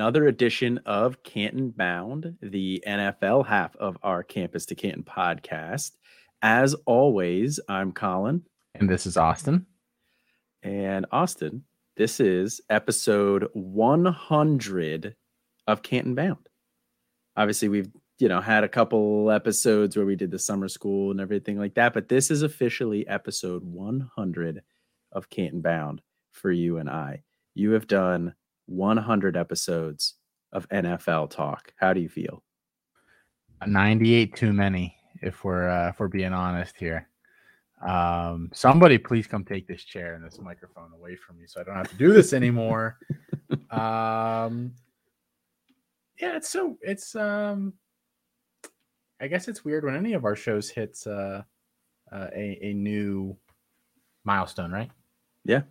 Another edition of Canton Bound, the NFL half of our Campus to Canton podcast. As always, I'm Colin. And this is Austin. And Austin, this is episode 100 of Canton Bound. Obviously, we've you know had a couple episodes where we did the summer school and everything like that, but this is officially episode 100 of Canton Bound for you and I. You have done 100 episodes of NFL talk. How do you feel? 98 too many, if we're uh, if we're being honest here. Um, somebody please come take this chair and this microphone away from me so I don't have to do this anymore. um, yeah, it's so it's um, I guess it's weird when any of our shows hits uh, uh a a new milestone, right? Yeah,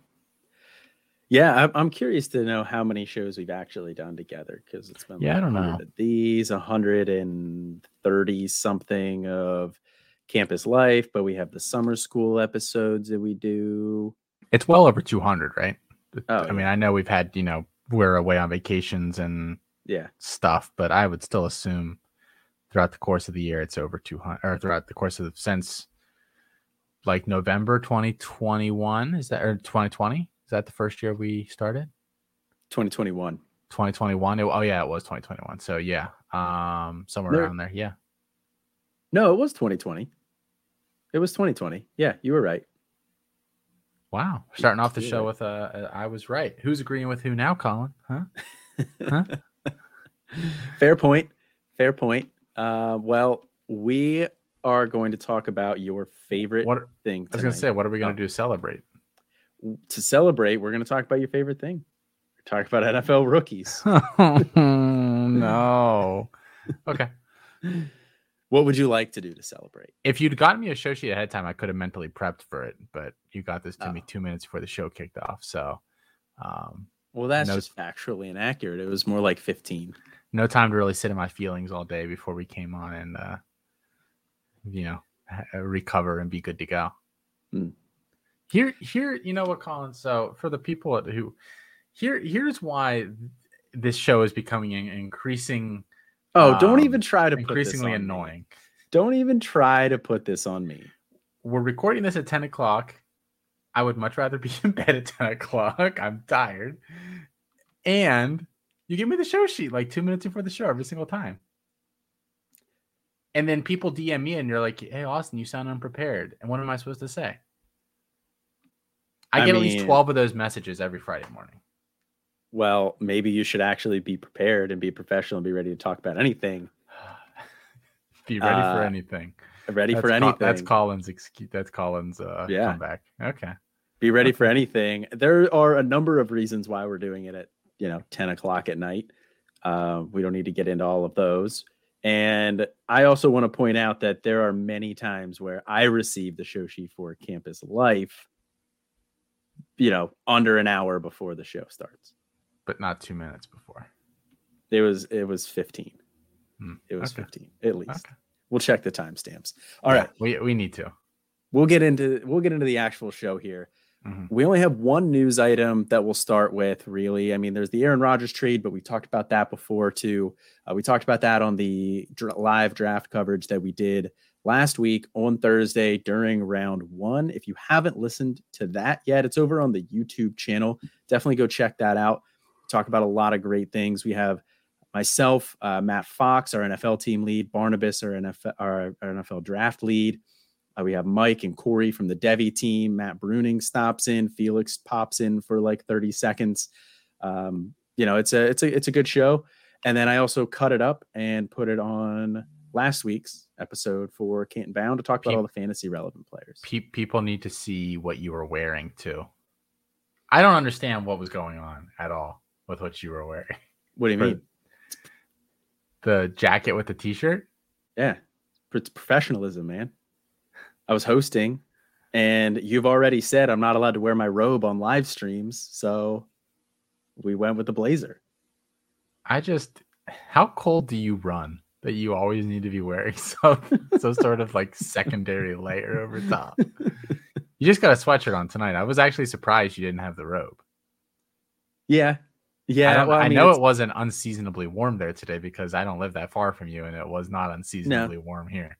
yeah, I'm curious to know how many shows we've actually done together because it's been yeah, like I don't know these 130 something of campus life, but we have the summer school episodes that we do. It's well over 200, right? Oh, I yeah. mean, I know we've had you know we're away on vacations and yeah stuff, but I would still assume throughout the course of the year it's over 200 or throughout the course of since like November 2021 is that or 2020 is that the first year we started? 2021. 2021. oh yeah, it was 2021. So yeah, um, somewhere there, around there. Yeah. No, it was 2020. It was 2020. Yeah, you were right. Wow, starting off the show with uh, uh, I was right. Who's agreeing with who now, Colin? Huh? huh? Fair point. Fair point. Uh, well, we are going to talk about your favorite what, thing. I was going to say, what are we going to oh. do to celebrate? To celebrate, we're going to talk about your favorite thing. Talk about NFL rookies. no. Okay. What would you like to do to celebrate? If you'd gotten me a show sheet ahead of time, I could have mentally prepped for it, but you got this to oh. me two minutes before the show kicked off. So, um, well, that's no, just factually inaccurate. It was more like 15. No time to really sit in my feelings all day before we came on and, uh, you know, recover and be good to go. Hmm. Here, here, you know what, Colin? So for the people who here, here's why this show is becoming an increasing. Oh, don't um, even try to increasingly annoying. Me. Don't even try to put this on me. We're recording this at 10 o'clock. I would much rather be in bed at 10 o'clock. I'm tired. And you give me the show sheet like two minutes before the show every single time. And then people DM me and you're like, hey, Austin, you sound unprepared. And what am I supposed to say? I, I get mean, at least 12 of those messages every Friday morning. Well, maybe you should actually be prepared and be professional and be ready to talk about anything. be ready uh, for anything. Ready that's for anything. that's Colin's excuse. That's Colin's uh, yeah. comeback. Okay. Be ready for anything. There are a number of reasons why we're doing it at you know 10 o'clock at night. Uh, we don't need to get into all of those. And I also want to point out that there are many times where I receive the Shoshi for Campus Life you know, under an hour before the show starts. But not two minutes before. It was it was 15. Hmm. It was okay. 15 at least. Okay. We'll check the timestamps. All yeah, right, We we need to. We'll get into we'll get into the actual show here. Mm-hmm. We only have one news item that we'll start with, really. I mean, there's the Aaron Rodgers trade, but we talked about that before too. Uh, we talked about that on the dr- live draft coverage that we did last week on Thursday during round one. If you haven't listened to that yet, it's over on the YouTube channel. Definitely go check that out. Talk about a lot of great things. We have myself, uh, Matt Fox, our NFL team lead, Barnabas, our NFL, our, our NFL draft lead. Uh, we have Mike and Corey from the Devy team. Matt Bruning stops in. Felix pops in for like 30 seconds. Um, you know, it's a it's a it's a good show. And then I also cut it up and put it on last week's episode for Canton Bound to talk about all the fantasy relevant players. People need to see what you were wearing too. I don't understand what was going on at all with what you were wearing. What do you mean? The jacket with the t-shirt? Yeah. It's professionalism, man. I was hosting and you've already said I'm not allowed to wear my robe on live streams, so we went with the blazer. I just how cold do you run? That you always need to be wearing some some sort of like secondary layer over top. You just got a sweatshirt on tonight. I was actually surprised you didn't have the robe. Yeah, yeah. I, well, I, I mean, know it wasn't unseasonably warm there today because I don't live that far from you, and it was not unseasonably no. warm here.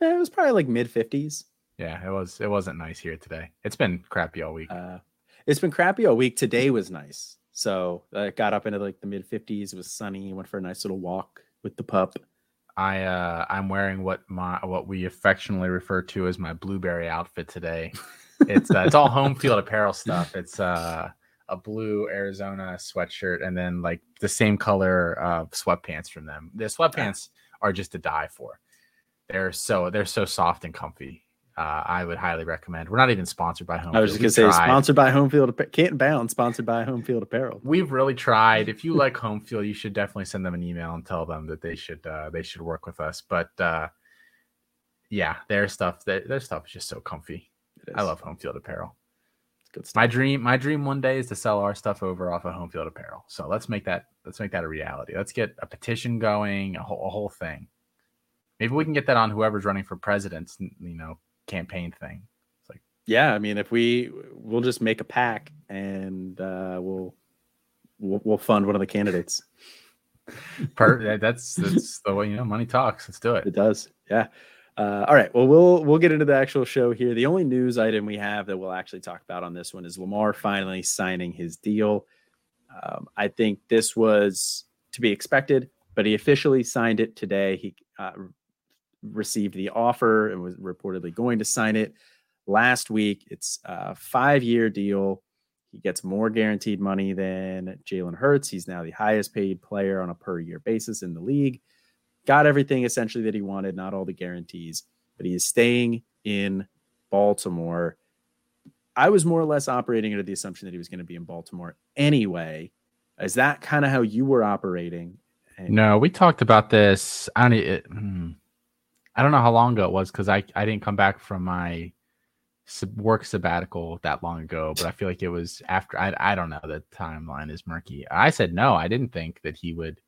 Yeah, it was probably like mid fifties. Yeah, it was. It wasn't nice here today. It's been crappy all week. Uh, it's been crappy all week. Today was nice. So I got up into like the mid 50s. It was sunny. Went for a nice little walk with the pup. I uh I'm wearing what my what we affectionately refer to as my blueberry outfit today. It's uh, it's all home field apparel stuff. It's uh a blue Arizona sweatshirt and then like the same color uh sweatpants from them. The sweatpants are just to die for. They're so they're so soft and comfy uh, I would highly recommend. We're not even sponsored by Home. I was just gonna say sponsored by Home Field. Canton Bound sponsored by Home Field Apparel. We've really tried. If you like Home Field, you should definitely send them an email and tell them that they should uh, they should work with us. But uh, yeah, their stuff their, their stuff is just so comfy. I love Home Field Apparel. It's good stuff. My dream my dream one day is to sell our stuff over off of Home Field Apparel. So let's make that let's make that a reality. Let's get a petition going, a whole, a whole thing. Maybe we can get that on whoever's running for president. You know, campaign thing. It's like, yeah, I mean, if we we'll just make a PAC and uh, we'll, we'll we'll fund one of the candidates. Per, that's that's the way you know money talks. Let's do it. It does. Yeah. Uh, all right. Well, we'll we'll get into the actual show here. The only news item we have that we'll actually talk about on this one is Lamar finally signing his deal. Um, I think this was to be expected, but he officially signed it today. He uh, received the offer and was reportedly going to sign it last week. It's a five year deal. He gets more guaranteed money than Jalen Hurts. He's now the highest paid player on a per year basis in the league. Got everything essentially that he wanted, not all the guarantees, but he is staying in Baltimore. I was more or less operating under the assumption that he was going to be in Baltimore anyway. Is that kind of how you were operating? And- no, we talked about this. I don't. It, hmm. I don't know how long ago it was because I, I didn't come back from my work sabbatical that long ago, but I feel like it was after. I, I don't know. The timeline is murky. I said no. I didn't think that he would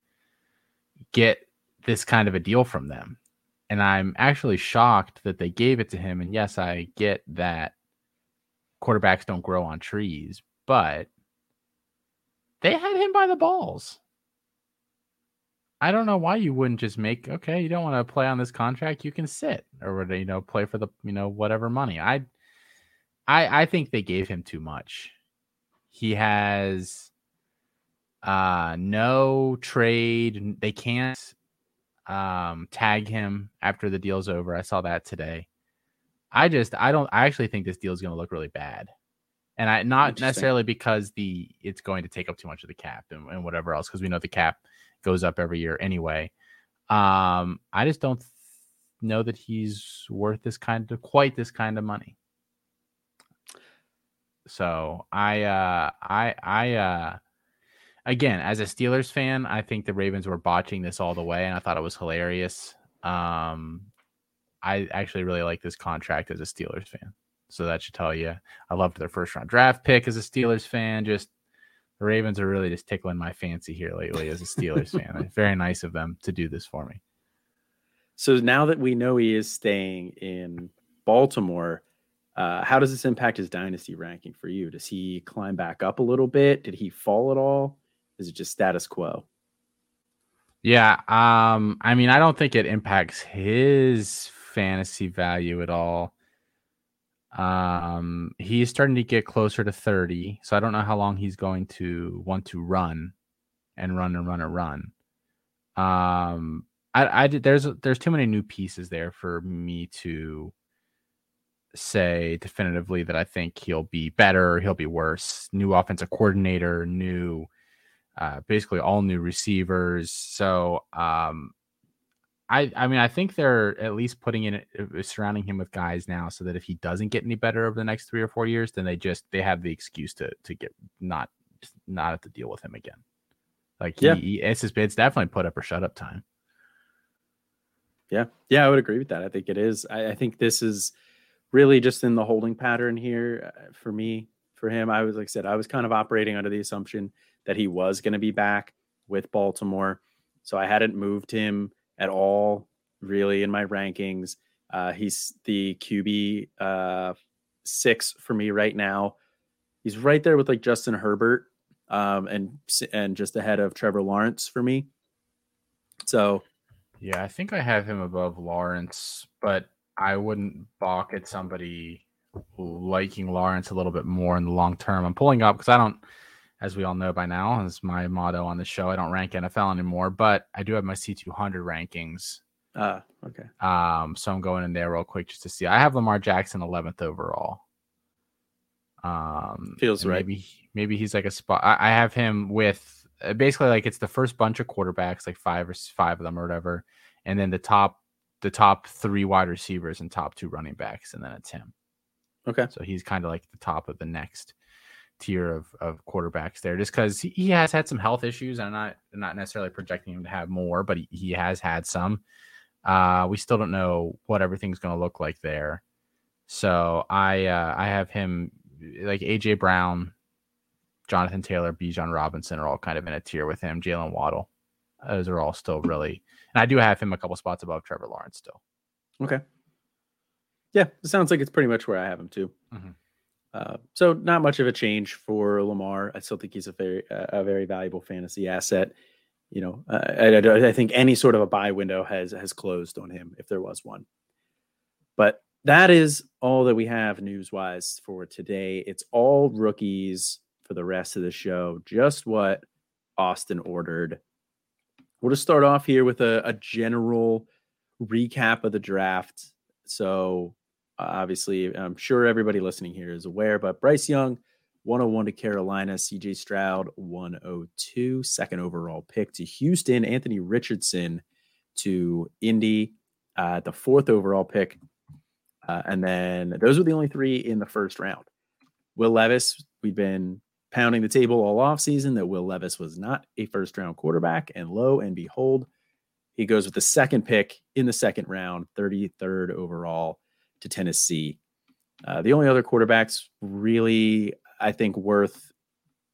get this kind of a deal from them. And I'm actually shocked that they gave it to him. And yes, I get that quarterbacks don't grow on trees, but they had him by the balls. I don't know why you wouldn't just make okay, you don't want to play on this contract, you can sit or you know play for the you know whatever money. I I I think they gave him too much. He has uh no trade. They can't um tag him after the deal's over. I saw that today. I just I don't I actually think this deal is going to look really bad. And I not necessarily because the it's going to take up too much of the cap and, and whatever else because we know the cap goes up every year anyway. Um, I just don't th- know that he's worth this kind of quite this kind of money. So I uh I I uh again as a Steelers fan, I think the Ravens were botching this all the way and I thought it was hilarious. Um I actually really like this contract as a Steelers fan. So that should tell you I loved their first round draft pick as a Steelers fan. Just the Ravens are really just tickling my fancy here lately as a Steelers fan. Very nice of them to do this for me. So now that we know he is staying in Baltimore, uh, how does this impact his dynasty ranking for you? Does he climb back up a little bit? Did he fall at all? Is it just status quo? Yeah, um, I mean, I don't think it impacts his fantasy value at all. Um, he's starting to get closer to 30, so I don't know how long he's going to want to run and run and run and run. Um, I, I there's there's too many new pieces there for me to say definitively that I think he'll be better, he'll be worse. New offensive coordinator, new, uh, basically all new receivers. So um, I I mean I think they're at least putting in uh, surrounding him with guys now so that if he doesn't get any better over the next three or four years, then they just they have the excuse to to get not not have to deal with him again. Like yeah. he, it's just, it's definitely put up or shut up time. Yeah, yeah, I would agree with that. I think it is. I, I think this is really just in the holding pattern here uh, for me. For him, I was like I said, I was kind of operating under the assumption that he was going to be back with Baltimore, so I hadn't moved him at all, really, in my rankings. Uh, he's the QB uh, six for me right now. He's right there with like Justin Herbert um, and and just ahead of Trevor Lawrence for me. So, yeah, I think I have him above Lawrence, but I wouldn't balk at somebody liking Lawrence a little bit more in the long term. I'm pulling up because I don't, as we all know by now, is my motto on the show. I don't rank NFL anymore, but I do have my C200 rankings. Ah, uh, okay. Um, so I'm going in there real quick just to see. I have Lamar Jackson 11th overall. Um, feels right. Maybe maybe he's like a spot. I, I have him with uh, basically like it's the first bunch of quarterbacks, like five or five of them or whatever, and then the top the top three wide receivers and top two running backs, and then it's him. Okay. So he's kind of like the top of the next tier of, of quarterbacks there, just because he, he has had some health issues. I'm not not necessarily projecting him to have more, but he, he has had some. Uh, we still don't know what everything's going to look like there. So I uh, I have him like AJ Brown, Jonathan Taylor, Bijan Robinson are all kind of in a tier with him. Jalen Waddle, those are all still really, and I do have him a couple spots above Trevor Lawrence still. Okay. Yeah, it sounds like it's pretty much where I have him too. Mm-hmm. Uh, so not much of a change for Lamar. I still think he's a very a very valuable fantasy asset. You know, uh, I, I think any sort of a buy window has has closed on him if there was one. But that is all that we have news wise for today. It's all rookies for the rest of the show. Just what Austin ordered. We'll just start off here with a, a general recap of the draft. So obviously, I'm sure everybody listening here is aware, but Bryce Young, 101 to Carolina, CJ Stroud, 102, second overall pick to Houston, Anthony Richardson to Indy, uh, the fourth overall pick. Uh, and then those were the only three in the first round. Will Levis, we've been pounding the table all off season that Will Levis was not a first round quarterback. And lo and behold, he goes with the second pick in the second round, 33rd overall to Tennessee. Uh, the only other quarterbacks really, I think, worth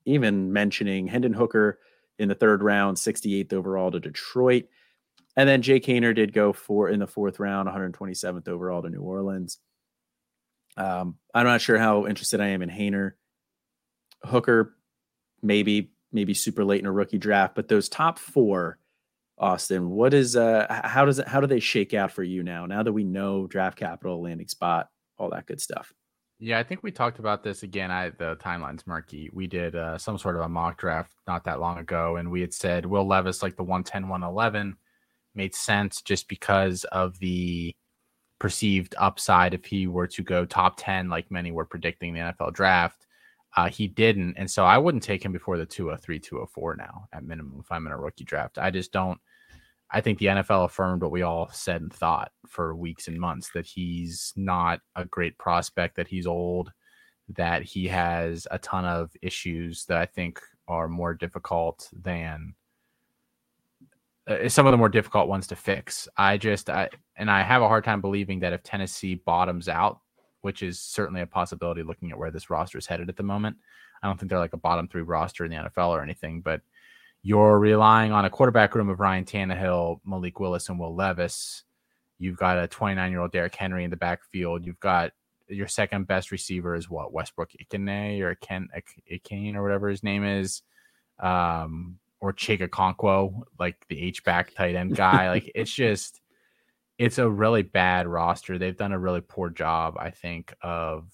even mentioning Hendon Hooker in the third round, 68th overall to Detroit. And then Jake Haener did go for in the fourth round, 127th overall to New Orleans. Um, I'm not sure how interested I am in Haener. Hooker, maybe, maybe super late in a rookie draft, but those top four Austin, what is uh how does it how do they shake out for you now? Now that we know draft capital, landing spot, all that good stuff. Yeah, I think we talked about this again I the timelines murky. We did uh, some sort of a mock draft not that long ago, and we had said Will Levis like the 110, 111 made sense just because of the perceived upside if he were to go top 10, like many were predicting the NFL draft. Uh, he didn't. And so I wouldn't take him before the 203, 204 now at minimum if I'm in a rookie draft. I just don't. I think the NFL affirmed what we all said and thought for weeks and months that he's not a great prospect, that he's old, that he has a ton of issues that I think are more difficult than uh, some of the more difficult ones to fix. I just, I, and I have a hard time believing that if Tennessee bottoms out, which is certainly a possibility looking at where this roster is headed at the moment, I don't think they're like a bottom three roster in the NFL or anything, but you're relying on a quarterback room of Ryan Tannehill, Malik Willis, and Will Levis. You've got a 29 year old Derrick Henry in the backfield. You've got your second best receiver is what Westbrook Ikene or Ken Ikane or whatever his name is, um, or Chig Okonkwo, like the H back tight end guy. like it's just, it's a really bad roster. They've done a really poor job, I think, of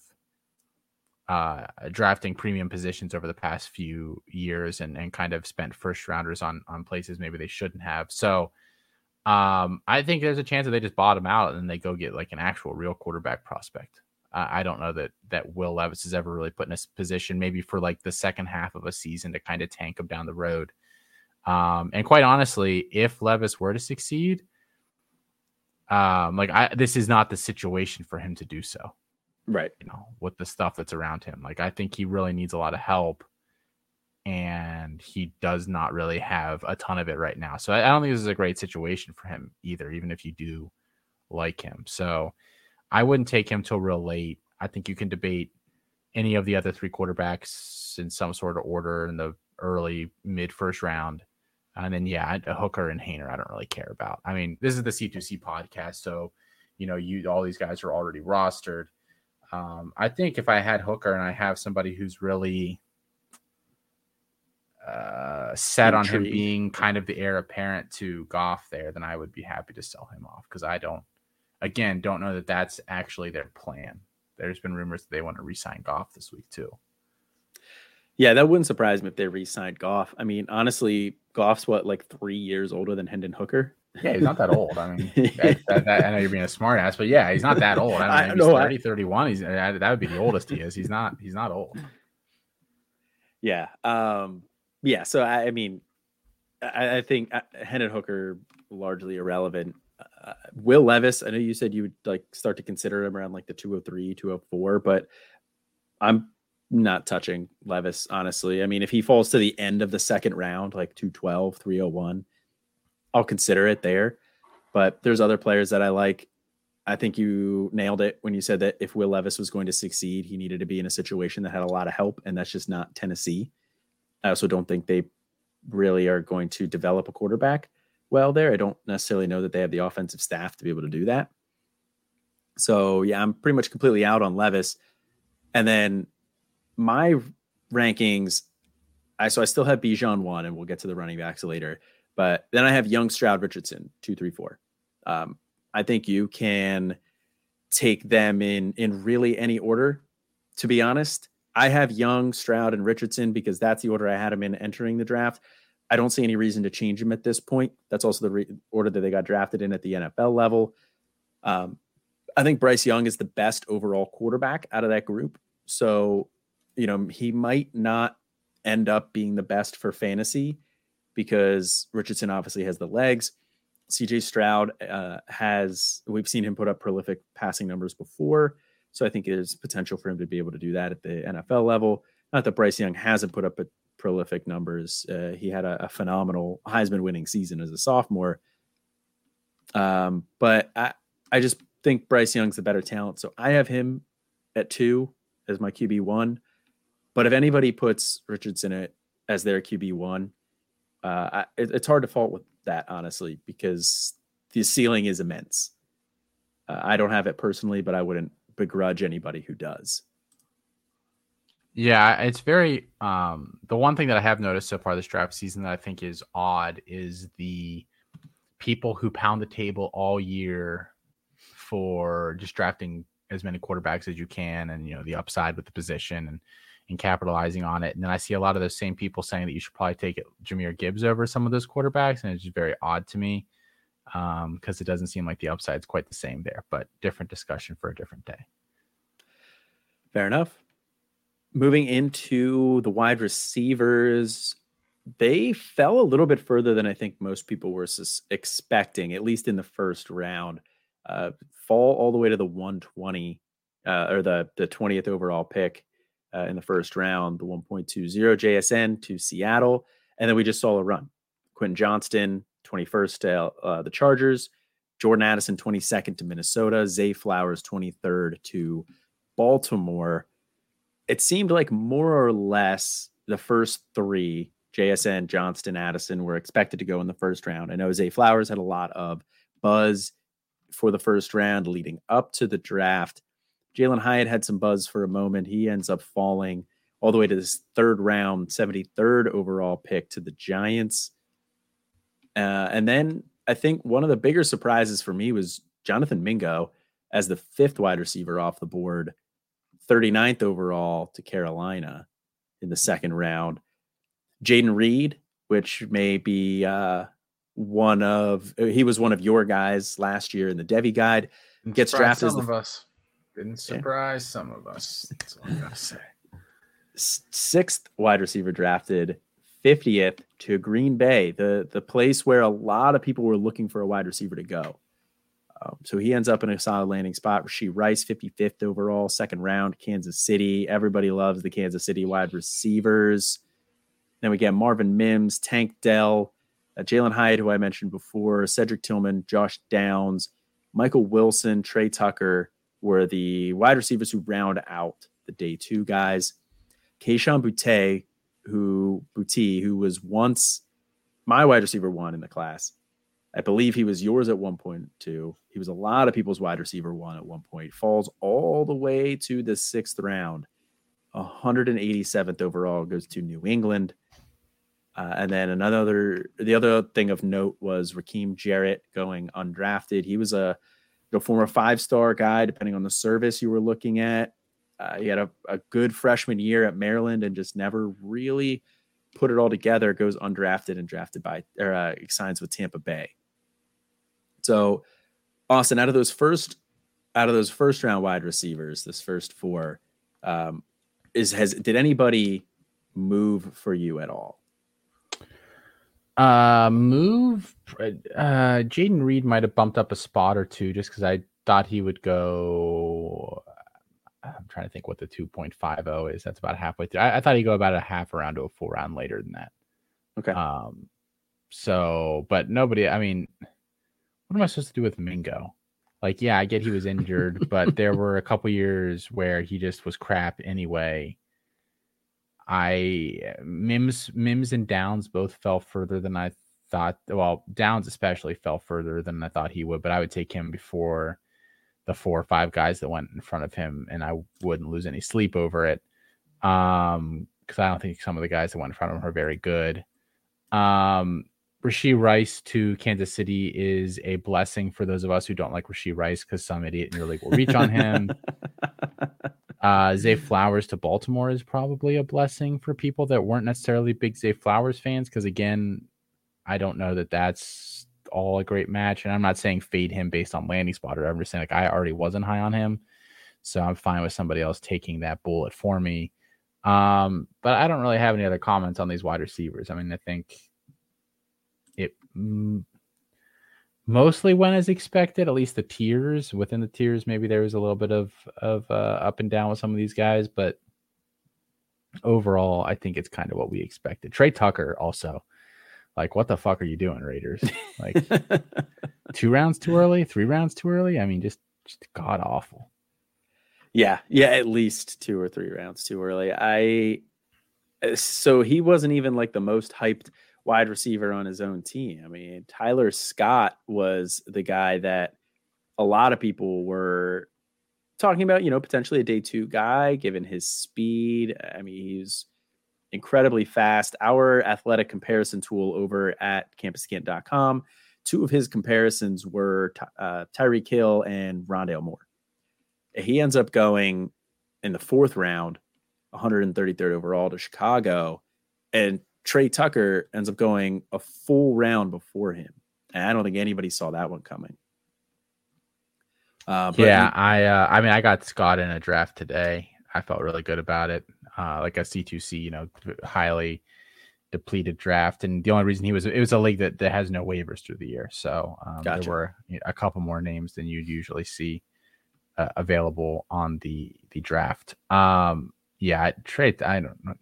uh, drafting premium positions over the past few years and, and kind of spent first rounders on on places maybe they shouldn't have. So um, I think there's a chance that they just bottom out and they go get like an actual real quarterback prospect. I don't know that that Will Levis is ever really put in a position maybe for like the second half of a season to kind of tank him down the road. Um, and quite honestly, if Levis were to succeed, um, like I, this is not the situation for him to do so. Right. You know with the stuff that's around him. Like i think he really needs a lot of help and he does not really have a ton of it right now. So i, I don't think this is a great situation for him either even if you do like him. So i wouldn't take him till real late. I think you can debate any of the other three quarterbacks in some sort of order in the early mid first round and then yeah a hooker and Haener i don't really care about i mean this is the c2c podcast so you know you all these guys are already rostered um, I think if I had Hooker and I have somebody who's really uh, set on him being kind of the heir apparent to Goff there, then I would be happy to sell him off because I don't, again, don't know that that's actually their plan. There's been rumors that they want to re-sign Goff this week too. Yeah, that wouldn't surprise me if they re-signed Goff. I mean, honestly, Goff's what like three years older than Hendon Hooker. Yeah, he's not that old. I mean, that, I know you're being a smart ass, but yeah, he's not that old. I don't know. He's 30, 31. He's that would be the oldest he is. He's not. He's not old. Yeah. Um. Yeah. So I, I mean, I, I think uh, Hendon Hooker largely irrelevant. Uh, Will Levis, I know you said you would like start to consider him around like the 203, 204, but I'm not touching Levis, honestly. I mean, if he falls to the end of the second round, like 212, 301, I'll consider it there. But there's other players that I like. I think you nailed it when you said that if Will Levis was going to succeed, he needed to be in a situation that had a lot of help, and that's just not Tennessee. I also don't think they really are going to develop a quarterback well there. I don't necessarily know that they have the offensive staff to be able to do that. So yeah, I'm pretty much completely out on Levis. And then my rankings, I so I still have Bijan one, and we'll get to the running backs later. But then I have Young, Stroud, Richardson, two, three, four. Um, I think you can take them in in really any order. To be honest, I have Young, Stroud, and Richardson because that's the order I had them in entering the draft. I don't see any reason to change them at this point. That's also the re- order that they got drafted in at the NFL level. Um, I think Bryce Young is the best overall quarterback out of that group. So you know, he might not end up being the best for fantasy because Richardson obviously has the legs. CJ Stroud uh, has, we've seen him put up prolific passing numbers before. So I think there's potential for him to be able to do that at the NFL level. Not that Bryce Young hasn't put up prolific numbers. Uh, he had a, a, phenomenal Heisman winning season as a sophomore. Um, but I, I just think Bryce Young's the better talent. So I have him at two as my QB one. But if anybody puts Richardson it as their QB one, uh, it, it's hard to fault with that honestly because the ceiling is immense. Uh, I don't have it personally, but I wouldn't begrudge anybody who does. Yeah, it's very um the one thing that I have noticed so far this draft season that I think is odd is the people who pound the table all year for just drafting as many quarterbacks as you can and you know the upside with the position and and capitalizing on it. And then I see a lot of those same people saying that you should probably take it, Jahmyr Gibbs over some of those quarterbacks, and it's just very odd to me because um, it doesn't seem like the upside is quite the same there. But different discussion for a different day. Fair enough. Moving into the wide receivers, they fell a little bit further than I think most people were expecting, at least in the first round. Uh, fall all the way to the 120 uh, or the the 20th overall pick uh, in the first round, the 1.20 JSN to Seattle. And then we just saw a run. Quentin Johnston, 21st to uh, the Chargers. Jordan Addison, 22nd to Minnesota. Zay Flowers, 23rd to Baltimore. It seemed like more or less the first three, JSN, Johnston, Addison, were expected to go in the first round. I know Zay Flowers had a lot of buzz for the first round leading up to the draft. Jalin Hyatt had some buzz for a moment. He ends up falling all the way to this third round, 73rd overall pick to the Giants. Uh, and then I think one of the bigger surprises for me was Jonathan Mingo as the fifth wide receiver off the board, 39th overall to Carolina in the second round. Jayden Reed, which may be uh, one of he was one of your guys last year in the Devy guide, gets drafted as the, didn't surprise yeah. some of us. That's all I gotta say. Sixth wide receiver drafted, 50th to Green Bay, the the place where a lot of people were looking for a wide receiver to go. Um, so he ends up in a solid landing spot. Rashee Rice, 55th overall, second round, Kansas City. Everybody loves the Kansas City wide receivers. Then we get Marvin Mims, Tank Dell, uh, Jalin Hyatt, who I mentioned before, Cedric Tillman, Josh Downs, Michael Wilson, Tre Tucker, were the wide receivers who round out the day two guys. Kayshon Boutte, who Boutte, who was once my wide receiver one in the class. I believe he was yours at one point too. He was a lot of people's wide receiver one at one point. Falls all the way to the sixth round. 187th overall goes to New England. Uh, and then another, the other thing of note was Rakim Jarrett going undrafted. He was a know, former five star guy, depending on the service you were looking at. Uh, he had a, a good freshman year at Maryland and just never really put it all together. Goes undrafted and drafted by or uh, signs with Tampa Bay. So, Austin, out of those first out of those first round wide receivers, this first four, um, is has did anybody move for you at all? Uh, move. Uh, Jayden Reed might have bumped up a spot or two just because I thought he would go. I'm trying to think what the 2.50 is. That's about halfway through. I, I thought he'd go about a half around to a full round later than that. Okay. Um, so, but nobody. I mean, what am I supposed to do with Mingo? Like, yeah, I get he was injured, but there were a couple years where he just was crap anyway. I Mims Mims and Downs both fell further than I thought. Well, Downs especially fell further than I thought he would, but I would take him before the four or five guys that went in front of him, and I wouldn't lose any sleep over it. Um, because I don't think some of the guys that went in front of him are very good. Um, Rashee Rice to Kansas City is a blessing for those of us who don't like Rashee Rice because some idiot in your league will reach on him. Uh, Zay Flowers to Baltimore is probably a blessing for people that weren't necessarily big Zay Flowers fans because, again, I don't know that that's all a great match. And I'm not saying fade him based on landing spot or I'm just saying like I already wasn't high on him. So I'm fine with somebody else taking that bullet for me. Um, but I don't really have any other comments on these wide receivers. I mean, I think it mostly went as expected. At least the tiers within the tiers, maybe there was a little bit of of uh, up and down with some of these guys, but overall, I think it's kind of what we expected. Tre Tucker also, like, what the fuck are you doing, Raiders? Like, two rounds too early, three rounds too early. I mean, just just god awful. Yeah, yeah, at least two or three rounds too early. I uh, so he wasn't even like the most hyped wide receiver on his own team. I mean, Tyler Scott was the guy that a lot of people were talking about, you know, potentially a day two guy given his speed. I mean, he's incredibly fast. Our athletic comparison tool over at campus2canton.com, two of his comparisons were uh, Tyreek Hill and Rondale Moore. He ends up going in the fourth round, 133rd overall to Chicago. And Tre Tucker ends up going a full round before him. And I don't think anybody saw that one coming. Uh, yeah, he, I uh, I mean I got Scott in a draft today. I felt really good about it. Uh, like a C2C, you know, highly depleted draft. And the only reason he was it was a league that, that has no waivers through the year. So um, gotcha. there were a couple more names than you'd usually see uh, available on the the draft. Um, yeah, Tre, I don't know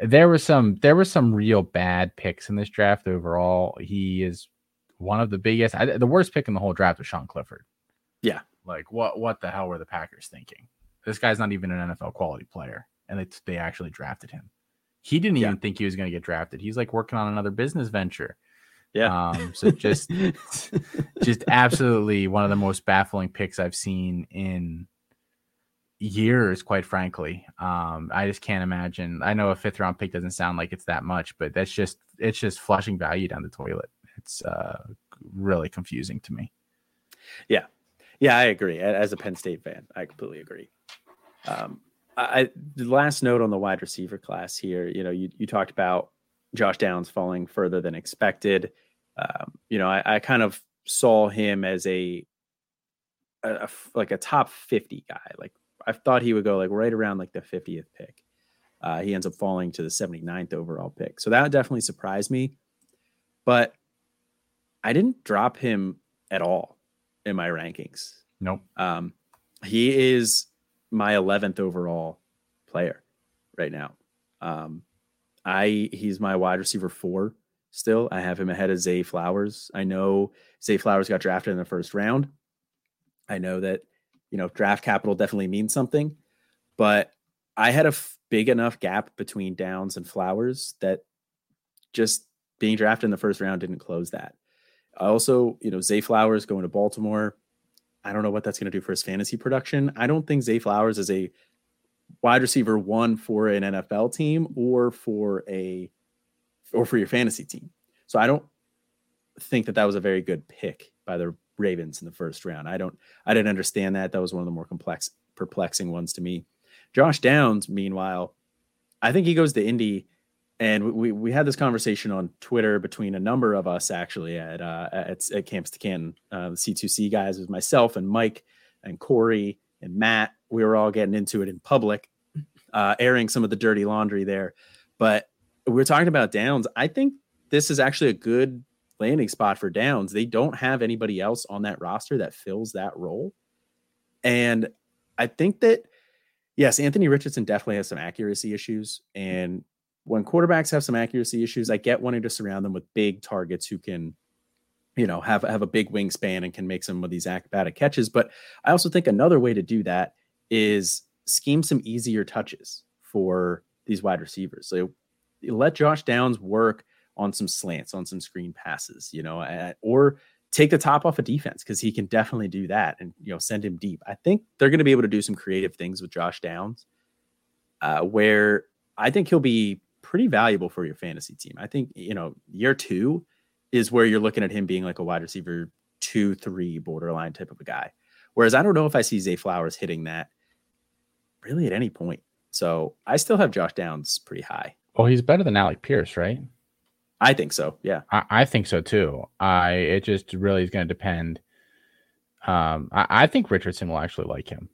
there was some there were some real bad picks in this draft overall. He is one of the biggest. I, the worst pick in the whole draft was Sean Clifford. Yeah, like what what the hell were the Packers thinking? This guy's not even an NFL quality player, and they they actually drafted him. He didn't yeah. even think he was going to get drafted. He's like working on another business venture. Yeah. Um, so just just absolutely one of the most baffling picks I've seen in years, quite frankly. Um, I just can't imagine. I know a fifth round pick doesn't sound like it's that much, but that's just it's just flushing value down the toilet. It's uh, really confusing to me. Yeah, yeah, I agree. As a Penn State fan, I completely agree. Um, I the last note on the wide receiver class here. You know, you you talked about Josh Downs falling further than expected. Um, you know, I, I kind of saw him as a, a, a like a top 50 guy, like I thought he would go like right around like the 50th pick. Uh, he ends up falling to the 79th overall pick. So that definitely surprised me. But I didn't drop him at all in my rankings. Nope. Um, he is my 11th overall player right now. Um, I he's my wide receiver four still. I have him ahead of Zay Flowers. I know Zay Flowers got drafted in the first round. I know that you know, draft capital definitely means something, but I had a f- big enough gap between Downs and Flowers that just being drafted in the first round didn't close that. I also, you know, Zay Flowers going to Baltimore. I don't know what that's going to do for his fantasy production. I don't think Zay Flowers is a wide receiver one for an NFL team or for a or for your fantasy team. So I don't think that that was a very good pick by the Ravens in the first round. I don't I didn't understand that. That was one of the more complex perplexing ones to me. Josh Downs, meanwhile, I think he goes to Indy and we we had this conversation on Twitter between a number of us actually at uh, at, at Campus to Canton, uh, the C2C guys, was myself and Mike and Corey and Matt. We were all getting into it in public, uh, airing some of the dirty laundry there. But we we're talking about Downs. I think this is actually a good landing spot for Downs. They don't have anybody else on that roster that fills that role, and I think that yes, Anthony Richardson definitely has some accuracy issues and when quarterbacks have some accuracy issues, I get wanting to surround them with big targets who can, you know, have have a big wingspan and can make some of these acrobatic catches. But I also think another way to do that is scheme some easier touches for these wide receivers. So let Josh Downs work on some slants, on some screen passes, you know, at, or take the top off a of defense because he can definitely do that and you know send him deep. I think they're going to be able to do some creative things with Josh Downs, uh, where I think he'll be pretty valuable for your fantasy team. I think, you know, year two is where you're looking at him being like a wide receiver two, three borderline type of a guy. Whereas I don't know if I see Zay Flowers hitting that really at any point. So I still have Josh Downs pretty high. Well, he's better than Alec Pierce, right? I think so. Yeah. I, I think so too. I it just really is going to depend. Um, I, I think Richardson will actually like him.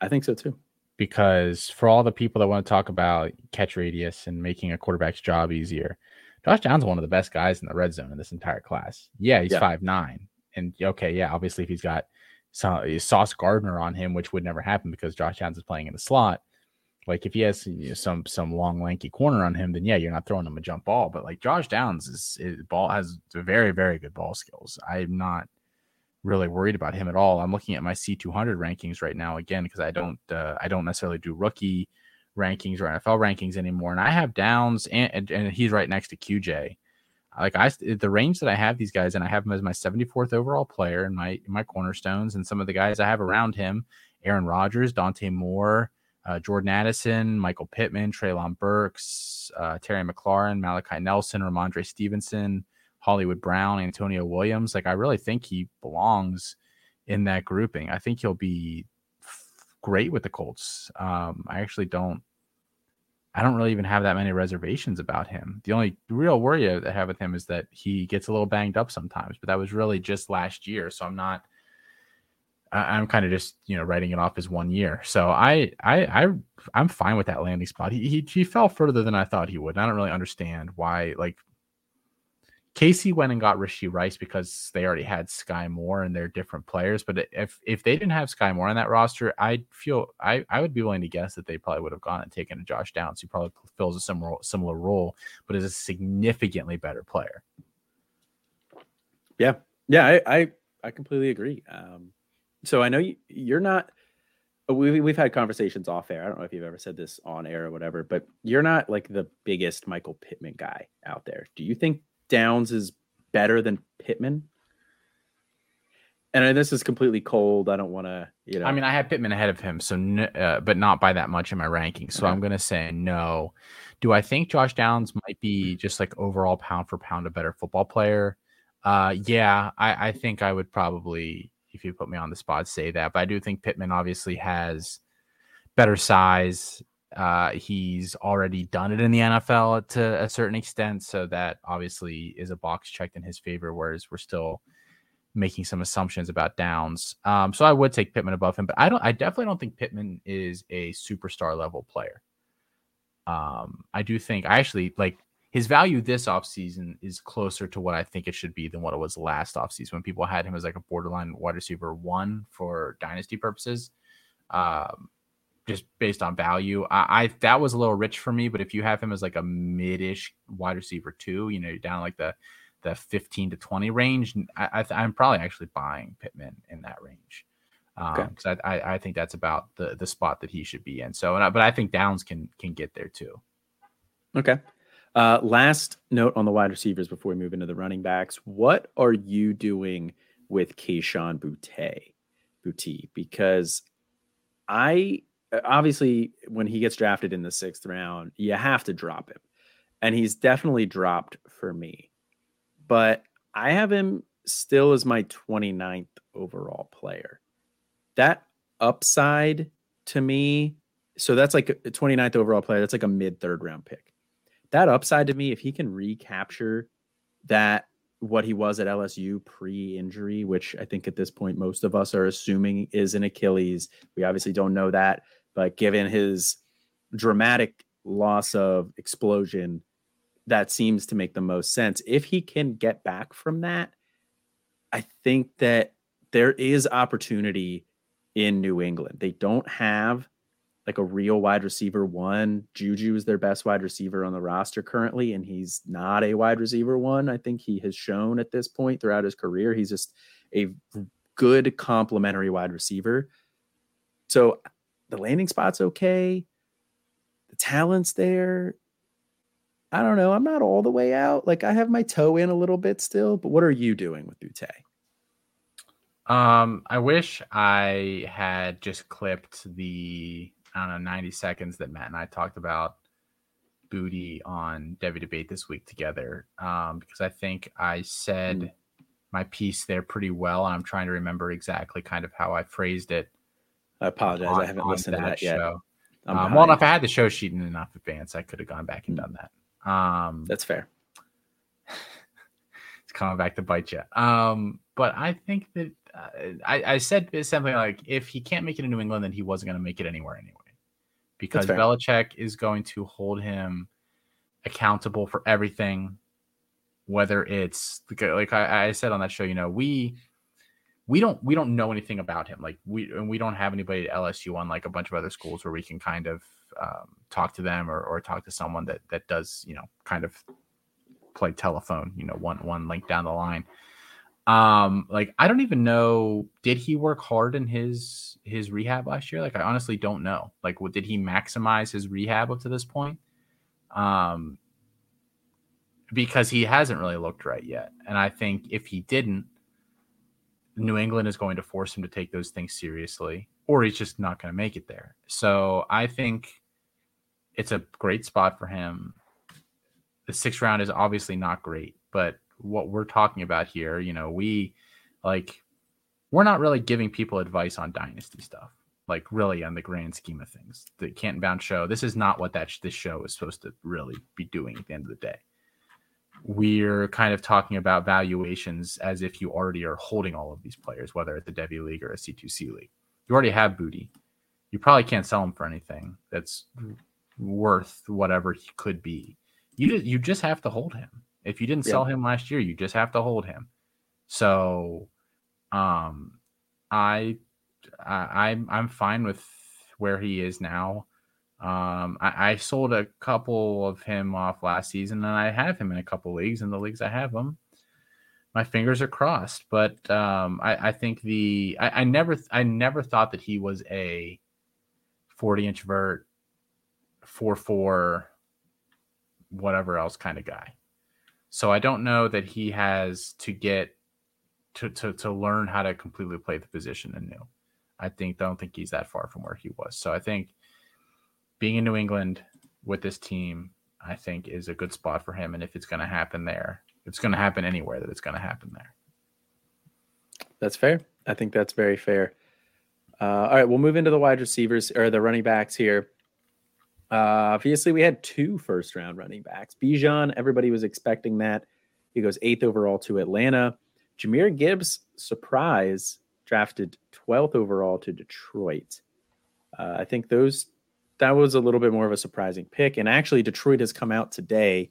I think so too because for all the people that want to talk about catch radius and making a quarterback's job easier, Josh Downs is one of the best guys in the red zone in this entire class. Yeah, he's five yeah. nine, and okay, yeah, obviously if he's got some Sauce Gardner on him, which would never happen because Josh Downs is playing in the slot. Like if he has you know, some some long lanky corner on him, then yeah, you're not throwing him a jump ball. But like Josh Downs is, is ball has very very good ball skills. I'm not really worried about him at all. I'm looking at my C200 rankings right now again because I don't uh, I don't necessarily do rookie rankings or NFL rankings anymore, and I have Downs and, and, and he's right next to QJ. Like I, the range that I have these guys, and I have him as my 74th overall player in my my cornerstones, and some of the guys I have around him: Aaron Rodgers, Dante Moore, uh, Jordan Addison, Michael Pittman, Treylon Burks, uh, Terry McLaurin, Malachi Nelson, Rhamondre Stevenson, Hollywood Brown, Antonio Williams. Like I really think he belongs in that grouping. I think he'll be great with the Colts. Um, I actually don't. I don't really even have that many reservations about him. The only real worry I have with him is that he gets a little banged up sometimes, but that was really just last year. So I'm not. I'm kind of just you know writing it off as one year. So I I I I'm fine with that landing spot. He he, he fell further than I thought he would. I don't really understand why. Like KC went and got Rashee Rice because they already had Skyy Moore and they're different players. But if if they didn't have Skyy Moore on that roster, I feel I, I would be willing to guess that they probably would have gone and taken a Josh Downs, who probably fills a similar similar role, but is a significantly better player. Yeah, yeah, I I, I completely agree. Um, so I know you, you're not. We, we've had conversations off air. I don't know if you've ever said this on air or whatever, but you're not like the biggest Michael Pittman guy out there. Do you think Downs is better than Pittman. And this is completely cold. I don't want to, you know. I mean, I had Pittman ahead of him, so uh, but not by that much in my ranking. So okay. I'm going to say no. Do I think Josh Downs might be just like overall pound for pound a better football player? Uh, yeah, I, I think I would probably, if you put me on the spot, say that. But I do think Pittman obviously has better size, uh, he's already done it in the NFL to a certain extent, so that obviously is a box checked in his favor. Whereas we're still making some assumptions about Downs. Um, so I would take Pittman above him, but I don't. I definitely don't think Pittman is a superstar level player. Um, I do think I actually like his value this offseason is closer to what I think it should be than what it was last offseason when people had him as like a borderline wide receiver one for dynasty purposes. Um, just based on value. I, I, that was a little rich for me, but if you have him as like a mid-ish wide receiver too, you know, down like the the 15 to 20 range, I, I am probably actually buying Pittman in that range. Um, okay. cause I, I, I think that's about the, the spot that he should be in. So, I, but I think Downs can, can get there too. Okay. Uh, last note on the wide receivers before we move into the running backs. What are you doing with Kayshon Boutte? Boutte? Because I obviously when he gets drafted in the sixth round, you have to drop him. and he's definitely dropped for me. But I have him still as my 29th overall player. That upside to me, so that's like a 29th overall player, that's like a mid third round pick. That upside to me, if he can recapture that what he was at LSU pre injury, which I think at this point most of us are assuming is an Achilles. We obviously don't know that, but given his dramatic loss of explosion, that seems to make the most sense. If he can get back from that, I think that there is opportunity in New England. They don't have like a real wide receiver one. Juju is their best wide receiver on the roster currently, and he's not a wide receiver one. I think he has shown at this point throughout his career he's just a good complementary wide receiver. So the landing spot's okay. The talent's there. I don't know. I'm not all the way out. Like I have my toe in a little bit still, but what are you doing with Boutte? Um, I wish I had just clipped the I don't know 90 seconds that Matt and I talked about Boutte on Devy debate this week together. Um, because I think I said mm. my piece there pretty well. And I'm trying to remember exactly kind of how I phrased it. I apologize. On, I haven't listened to that show. yet. Um, well, if I had the show sheet in enough advance, I could have gone back and done that. Um, That's fair. it's coming back to bite you. Um, but I think that uh, I, I said something like, if he can't make it in New England, then he wasn't going to make it anywhere anyway, because Belichick is going to hold him accountable for everything, whether it's like I, I said on that show. You know, we we don't we don't know anything about him. Like we and we don't have anybody at LSU on like a bunch of other schools where we can kind of um, talk to them or, or talk to someone that that does you know kind of play telephone you know one one link down the line um like i don't even know did he work hard in his his rehab last year? Like i honestly don't know. Like what did he maximize his rehab up to this point? Um because he hasn't really looked right yet. And i think if he didn't new england is going to force him to take those things seriously or he's just not going to make it there. So i think it's a great spot for him. The sixth round is obviously not great, but what we're talking about here, you know, we like we're not really giving people advice on dynasty stuff. Like really on the grand scheme of things, the Canton Bound show. This is not what that sh- this show is supposed to really be doing at the end of the day. We're kind of talking about valuations as if you already are holding all of these players, whether at the Devy League or a C2C league. You already have Boutte. You probably can't sell him for anything that's worth whatever he could be. You just, you just have to hold him. If you didn't sell him last year, you just have to hold him. So, um, I, I I'm I'm fine with where he is now. Um, I, I, sold a couple of him off last season, and I have him in a couple leagues. In the leagues I have him, my fingers are crossed. But um, I, I, think the I, I, never I never thought that he was a forty inch vert four four, whatever else kind of guy. So I don't know that he has to get to to to learn how to completely play the position anew. I think don't think he's that far from where he was. So I think being in New England with this team, I think is a good spot for him. And if it's going to happen there, it's going to happen anywhere that it's going to happen there. That's fair. I think that's very fair. Uh, all right, we'll move into the wide receivers or the running backs here. Uh, obviously, we had two first round running backs. Bijan, everybody was expecting that. He goes eighth overall to Atlanta. Jahmyr Gibbs, surprise, drafted 12th overall to Detroit. Uh, I think those that was a little bit more of a surprising pick. And actually, Detroit has come out today,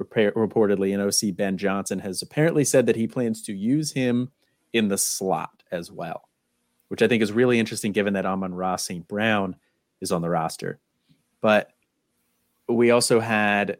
reportedly, and OC Ben Johnson has apparently said that he plans to use him in the slot as well, which I think is really interesting given that Amon-Ra St. Brown is on the roster. But we also had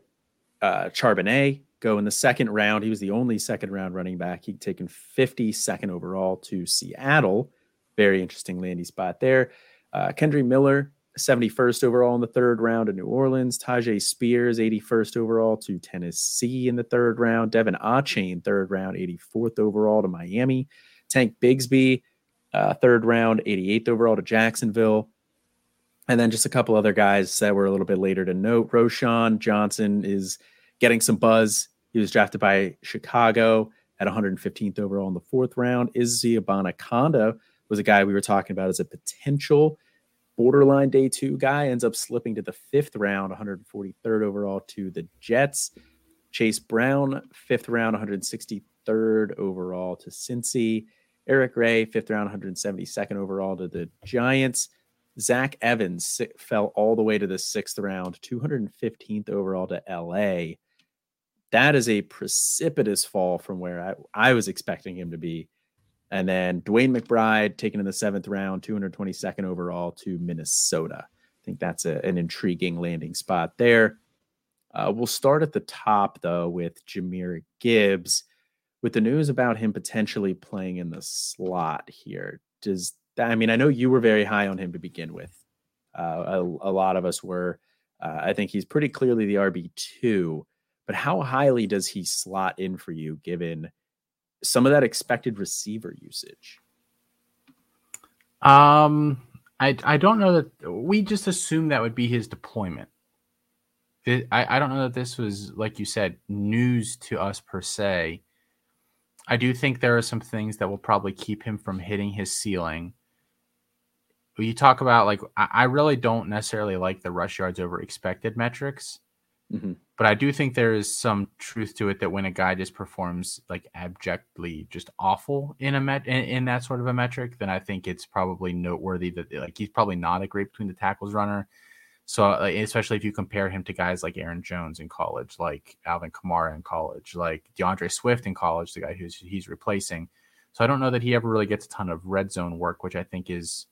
uh, Charbonnet go in the second round. He was the only second round running back. He'd taken 52nd overall to Seattle. Very interesting landing spot there. Uh, Kendre Miller, 71st overall in the third round to New Orleans. Tyjae Spears, 81st overall to Tennessee in the third round. Devin Achane, third round, 84th overall to Miami. Tank Bigsby, uh, third round, 88th overall to Jacksonville. And then just a couple other guys that were a little bit later to note. Roschon Johnson is getting some buzz. He was drafted by Chicago at 115th overall in the fourth round. Izzy Abanikanda was a guy we were talking about as a potential borderline day two guy, ends up slipping to the fifth round, 143rd overall to the Jets. Chase Brown, fifth round, 163rd overall to Cincy. Eric Gray, fifth round, 172nd overall to the Giants. Zach Evans fell all the way to the sixth round, 215th overall to LA. That is a precipitous fall from where I, I was expecting him to be. And then Dwayne McBride taken in the seventh round, 222nd overall to Minnesota. I think that's a, an intriguing landing spot there. Uh, we'll start at the top, though, with Jahmyr Gibbs, with the news about him potentially playing in the slot here. Does I mean, I know you were very high on him to begin with. Uh, a, a, lot of us were. Uh, I think he's pretty clearly the RB2, but how highly does he slot in for you given some of that expected receiver usage? Um, I I don't know that we just assume that would be his deployment. I, I don't know that this was, like you said, news to us per se. I do think there are some things that will probably keep him from hitting his ceiling. You talk about like I, really don't necessarily like the rush yards over expected metrics. Mm-hmm. But I do think there is some truth to it that when a guy just performs like abjectly just awful in a met in, in, that sort of a metric, then I think it's probably noteworthy that like he's probably not a great between the tackles runner. So especially if you compare him to guys like Aaron Jones in college, like Alvin Kamara in college, like D'Andre Swift in college, the guy who's he's replacing. So I don't know that he ever really gets a ton of red zone work, which I think is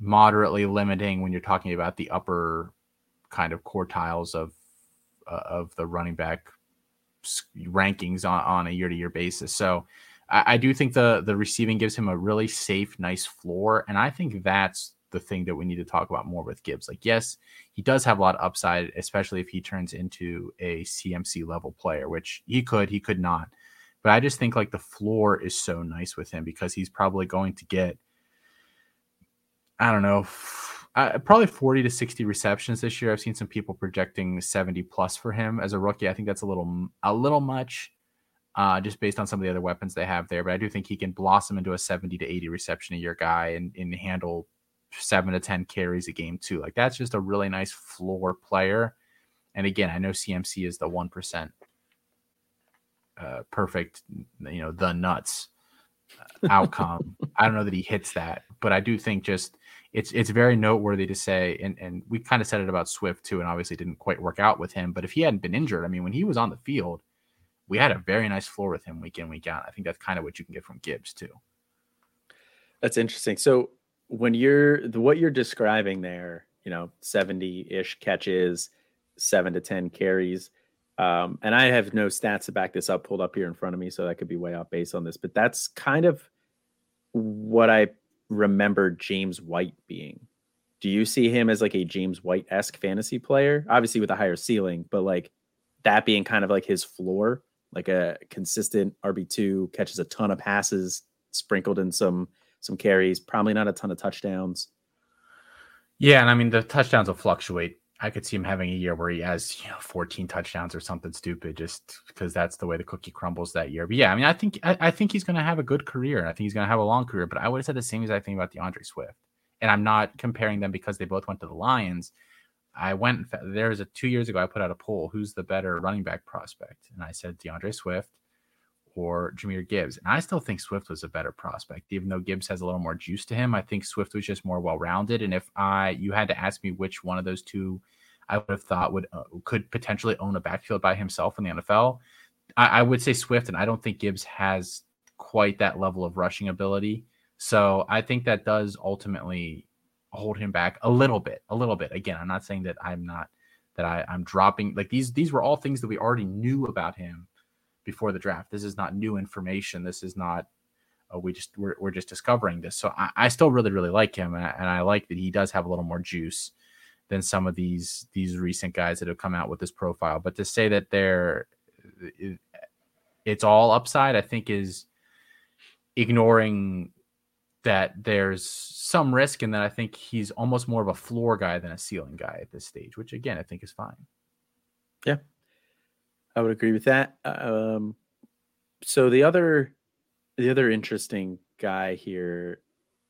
moderately limiting when you're talking about the upper kind of quartiles of uh, of the running back rankings on, on a year to year basis. So I, I, do think the the receiving gives him a really safe, nice floor, and I think that's the thing that we need to talk about more with Gibbs. Like, yes, he does have a lot of upside, especially if he turns into a CMC level player, which he could, he could not. But I just think like the floor is so nice with him because he's probably going to get, I don't know, uh, probably 40 to 60 receptions this year. I've seen some people projecting 70 plus for him as a rookie. I think that's a little a little much, uh, just based on some of the other weapons they have there. But I do think he can blossom into a 70 to 80 reception a year guy and, and handle seven to 10 carries a game too. Like that's just a really nice floor player. And again, I know CMC is the one percent uh, perfect, you know, the nuts uh, outcome. I don't know that he hits that, but I do think just it's it's very noteworthy to say, and and we kind of said it about Swift too, and obviously didn't quite work out with him. But if he hadn't been injured, I mean, when he was on the field, we had a very nice floor with him week in week out. I think that's kind of what you can get from Gibbs too. That's interesting. So when you're what you're describing there, you know, seventy ish catches, seven to ten carries. Um, and I have no stats to back this up pulled up here in front of me, so that could be way off base on this. But that's kind of what I remember James White being. Do you see him as like a James White esque fantasy player? Obviously with a higher ceiling, but like that being kind of like his floor, like a consistent RB2, catches a ton of passes, sprinkled in some some carries, probably not a ton of touchdowns. Yeah, and I mean the touchdowns will fluctuate I could see him having a year where he has, you know, 14 touchdowns or something stupid, just because that's the way the cookie crumbles that year. But yeah, I mean, I think I, I think he's going to have a good career. I think he's going to have a long career. But I would have said the same as I think about D'Andre Swift, and I'm not comparing them because they both went to the Lions. I went there was a two years ago. I put out a poll: who's the better running back prospect? And I said D'Andre Swift or Jahmyr Gibbs. And I still think Swift was a better prospect, even though Gibbs has a little more juice to him. I think Swift was just more well rounded. And if I you had to ask me which one of those two I would have thought would uh, could potentially own a backfield by himself in the NFL, I, I would say Swift, and I don't think Gibbs has quite that level of rushing ability. So I think that does ultimately hold him back a little bit, a little bit. Again, I'm not saying that I'm not that I, I'm dropping like these. These were all things that we already knew about him before the draft. This is not new information. This is not uh, we just we're, we're just discovering this. So I, I still really really like him, and I, and I, like that he does have a little more juice than some of these these recent guys that have come out with this profile. But to say that they're it's all upside, I think is ignoring that there's some risk and that I think he's almost more of a floor guy than a ceiling guy at this stage, which again I think is fine. Yeah. I would agree with that. Um, so the other, the other interesting guy here,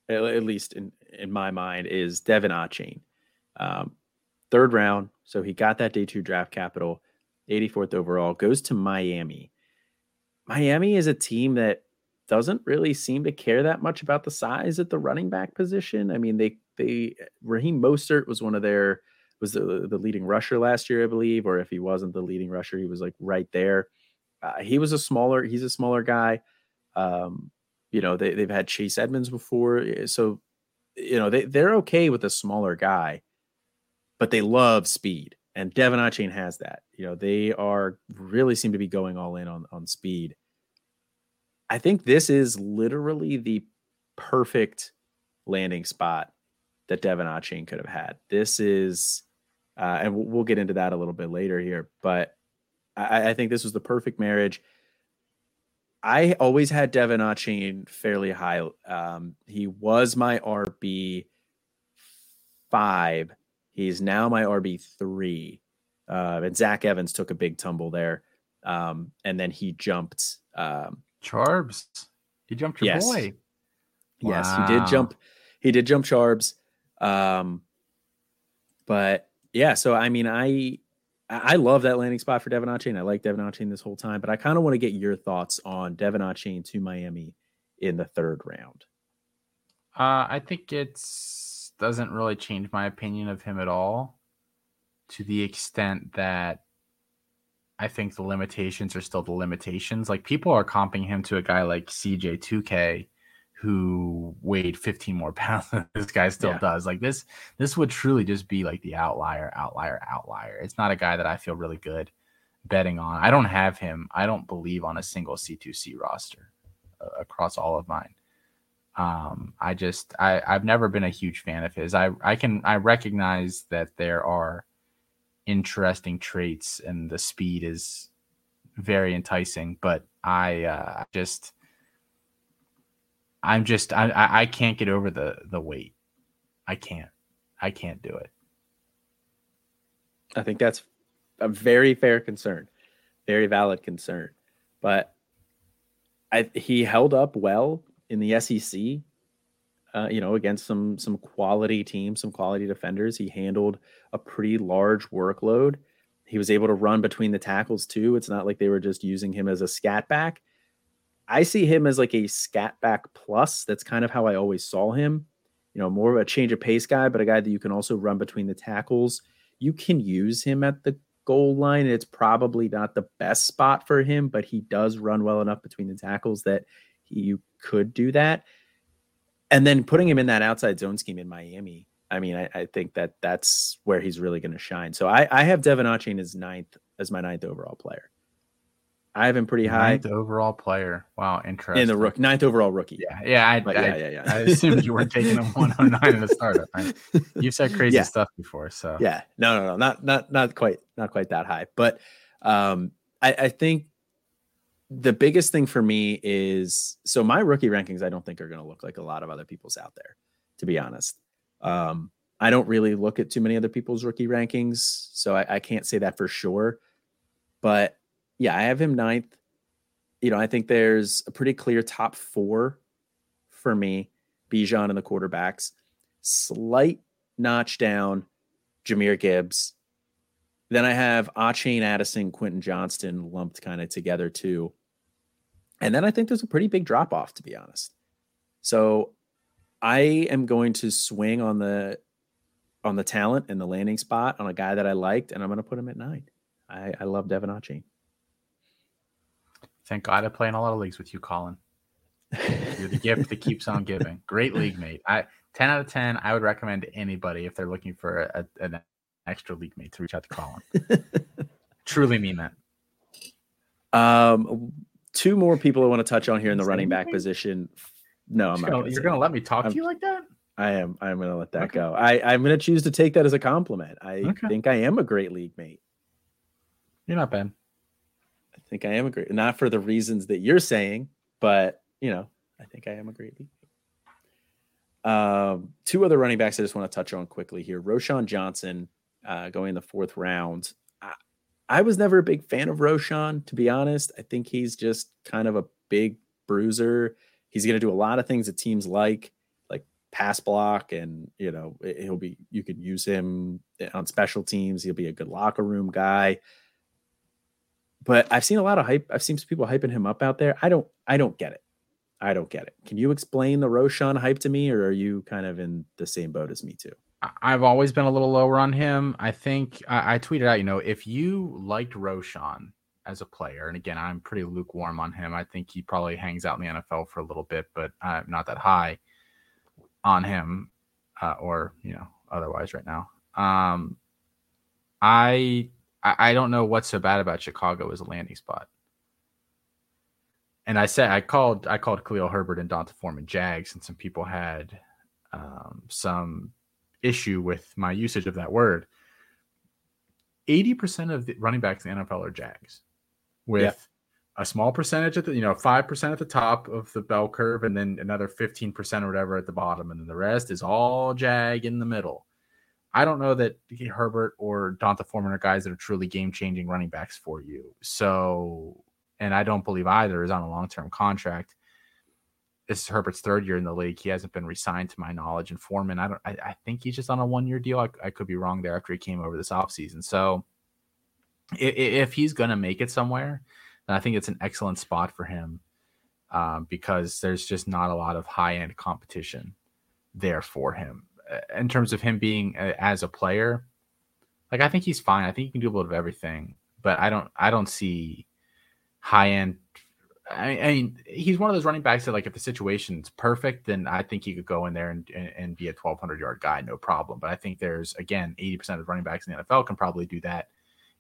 at, at least in in my mind, is Devin Achane. Um, third round, so he got that day two draft capital, 84th overall, goes to Miami. Miami is a team that doesn't really seem to care that much about the size at the running back position. I mean, they they Raheem Mostert was one of their was the, the leading rusher last year, I believe, or if he wasn't the leading rusher, he was like right there. Uh, he was a smaller, he's a smaller guy. Um, you know, they, they've had Chase Edmonds before. Eh, so, you know, they, they're okay with a smaller guy, but they love speed. And De'Von Achane has that. You know, they are really seem to be going all in on, on speed. I think this is literally the perfect landing spot that De'Von Achane could have had. This is, uh, and we'll, we'll, get into that a little bit later here, but I, I, think this was the perfect marriage. I always had Devin Achane fairly high. Um, he was my RB five. He's now my RB three. Uh, and Zach Evans took a big tumble there. Um, and then he jumped um, Charbs. He jumped your yes. boy. Yes, wow. he did jump. He did jump Charbs. Um, but yeah, so I mean, I I love that landing spot for De'Von Achane. I like De'Von Achane this whole time, but I kind of want to get your thoughts on De'Von Achane to Miami in the third round. Uh, I think it doesn't really change my opinion of him at all, to the extent that I think the limitations are still the limitations. Like people are comping him to a guy like CJ2K who weighed 15 more pounds than this guy still yeah. does. Like this, this would truly just be like the outlier, outlier, outlier. It's not a guy that I feel really good betting on. I don't have him. I don't believe on a single C2C roster uh, across all of mine. Um, I just, I, I've never been a huge fan of his. I, I can, I recognize that there are interesting traits and the speed is very enticing, but I uh, just I'm just I I can't get over the the weight. I can't. I can't do it. I think that's a very fair concern, very valid concern. But I he held up well in the SEC uh, you know, against some some quality teams, some quality defenders. He handled a pretty large workload. He was able to run between the tackles too. It's not like they were just using him as a scat back. I see him as like a scat back plus. That's kind of how I always saw him. You know, more of a change of pace guy, but a guy that you can also run between the tackles. You can use him at the goal line. It's probably not the best spot for him, but he does run well enough between the tackles that he, you could do that and then putting him in that outside zone scheme in Miami. I mean, I, I think that that's where he's really going to shine. So I, I have De'Von Achane as ninth as my ninth overall player. I have him pretty high. Ninth overall player. Wow, interesting. In the rook, ninth overall rookie. Yeah, yeah, I, yeah, yeah, yeah. I assumed you weren't taking him 109 in the startup. Right? You've said crazy yeah. stuff before, so yeah, no, no, no, not not not quite, not quite that high. But um, I, I think the biggest thing for me is so my rookie rankings I don't think are going to look like a lot of other people's out there, to be honest. Um, I don't really look at too many other people's rookie rankings, so I, I, can't say that for sure. But yeah, I have him ninth. You know, I think there's a pretty clear top four for me: Bijan and the quarterbacks. Slight notch down, Jahmyr Gibbs. Then I have Achane Addison, Quentin Johnston lumped kind of together too. And then I think there's a pretty big drop off, to be honest. So I am going to swing on the on the talent and the landing spot on a guy that I liked, and I'm going to put him at nine. I, I love De'Von Achane. Thank God I play in a lot of leagues with you, Colin. You're the gift that keeps on giving. Great league mate. I ten out of ten. I would recommend to anybody if they're looking for a, an extra league mate to reach out to Colin. Truly mean that. Um, two more people I want to touch on here in the running back position. No, I'm not. Gonna, you're going to let me talk I'm, to you like that? I am. I'm going to let that okay. go. I, I'm going to choose to take that as a compliment. I okay. think I am a great league mate. You're not bad. I think I am a great, not for the reasons that you're saying, but you know, I think I am a great. Um, two other running backs I just want to touch on quickly here. Roschon Johnson uh, going in the fourth round. I was never a big fan of Roschon, to be honest. I think he's just kind of a big bruiser. He's going to do a lot of things that teams like, like pass block, and you know he'll be. You could use him on special teams. He'll be a good locker room guy. But I've seen a lot of hype. I've seen some people hyping him up out there. I don't. I don't get it. I don't get it. Can you explain the Roschon hype to me, or are you kind of in the same boat as me too? I've always been a little lower on him. I think I, I tweeted out, you know, if you liked Roschon as a player, and again, I'm pretty lukewarm on him. I think he probably hangs out in the NFL for a little bit, but I'm not that high on him, uh, or you know, otherwise right now. Um, I I don't know what's so bad about Chicago as a landing spot. And I said I called I called Khalil Herbert and D'Onta Foreman Jags, and some people had um, some issue with my usage of that word. 80% of the running backs in the NFL are Jags with yeah. a small percentage at the, you know, 5% at the top of the bell curve and then another 15% or whatever at the bottom. And then the rest is all Jag in the middle. I don't know that Herbert or D'Onta Foreman are guys that are truly game changing running backs for you. So, and I don't believe either is on a long term contract this is Herbert's third year in the league. He hasn't been resigned to my knowledge. And Foreman, I don't I, I think he's just on a one year deal. I, I, could be wrong there after he came over this offseason. So if, if he's gonna make it somewhere, then I think it's an excellent spot for him. Um, because there's just not a lot of high end competition there for him. In terms of him being a, as a player, like I think he's fine. I think he can do a little of everything, but I don't I don't see high end I, I mean, he's one of those running backs that, like, if the situation's perfect, then I think he could go in there and, and, and be a 1,200 yard guy, no problem. But I think there's, again, 80% of running backs in the NFL can probably do that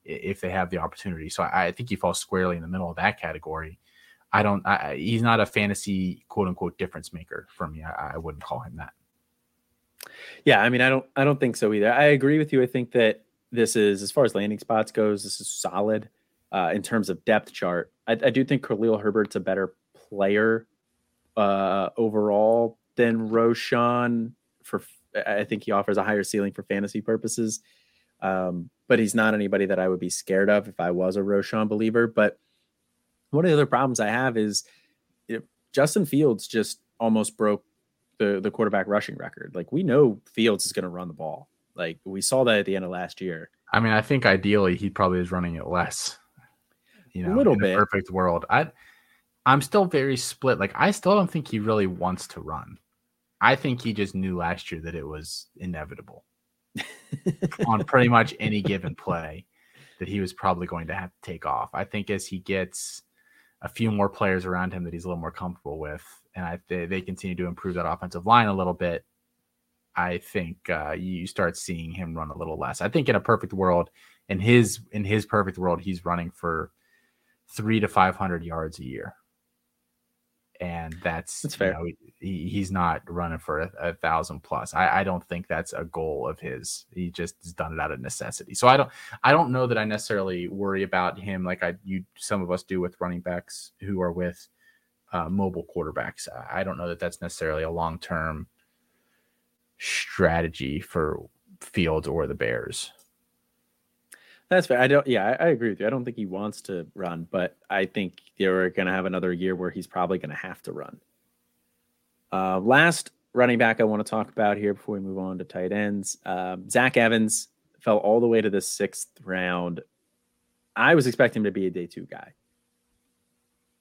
if they have the opportunity. So I, I think he falls squarely in the middle of that category. I don't, I, he's not a fantasy quote unquote difference maker for me. I, I wouldn't call him that. Yeah. I mean, I don't, I don't think so either. I agree with you. I think that this is, as far as landing spots goes, this is solid uh, in terms of depth chart. I, I, do think Khalil Herbert's a better player uh, overall than Roschon. For I think he offers a higher ceiling for fantasy purposes, um, but he's not anybody that I would be scared of if I was a Roschon believer. But one of the other problems I have is you know, Justin Fields just almost broke the the quarterback rushing record. Like we know Fields is going to run the ball. Like we saw that at the end of last year. I mean, I think ideally he probably is running it less you know, a little bit. perfect world. I I'm still very split. Like I still don't think he really wants to run. I think he just knew last year that it was inevitable on pretty much any given play that he was probably going to have to take off. I think as he gets a few more players around him that he's a little more comfortable with, and I they, they continue to improve that offensive line a little bit, I think uh, you start seeing him run a little less. I think in a perfect world, in his in his perfect world, he's running for three to 500 yards a year. And that's, that's fair. You know, he, he's not running for a, a thousand plus. I, I, don't think that's a goal of his. He just has done it out of necessity. So I don't, I don't know that I necessarily worry about him like I, you, some of us do with running backs who are with uh, mobile quarterbacks. I don't know that that's necessarily a long term strategy for Fields or the Bears. That's fair. I don't. Yeah, I, I, agree with you. I don't think he wants to run, but I think they're going to have another year where he's probably going to have to run. Uh, last running back I want to talk about here before we move on to tight ends. Um, Zach Evans fell all the way to the sixth round. I was expecting him to be a day two guy.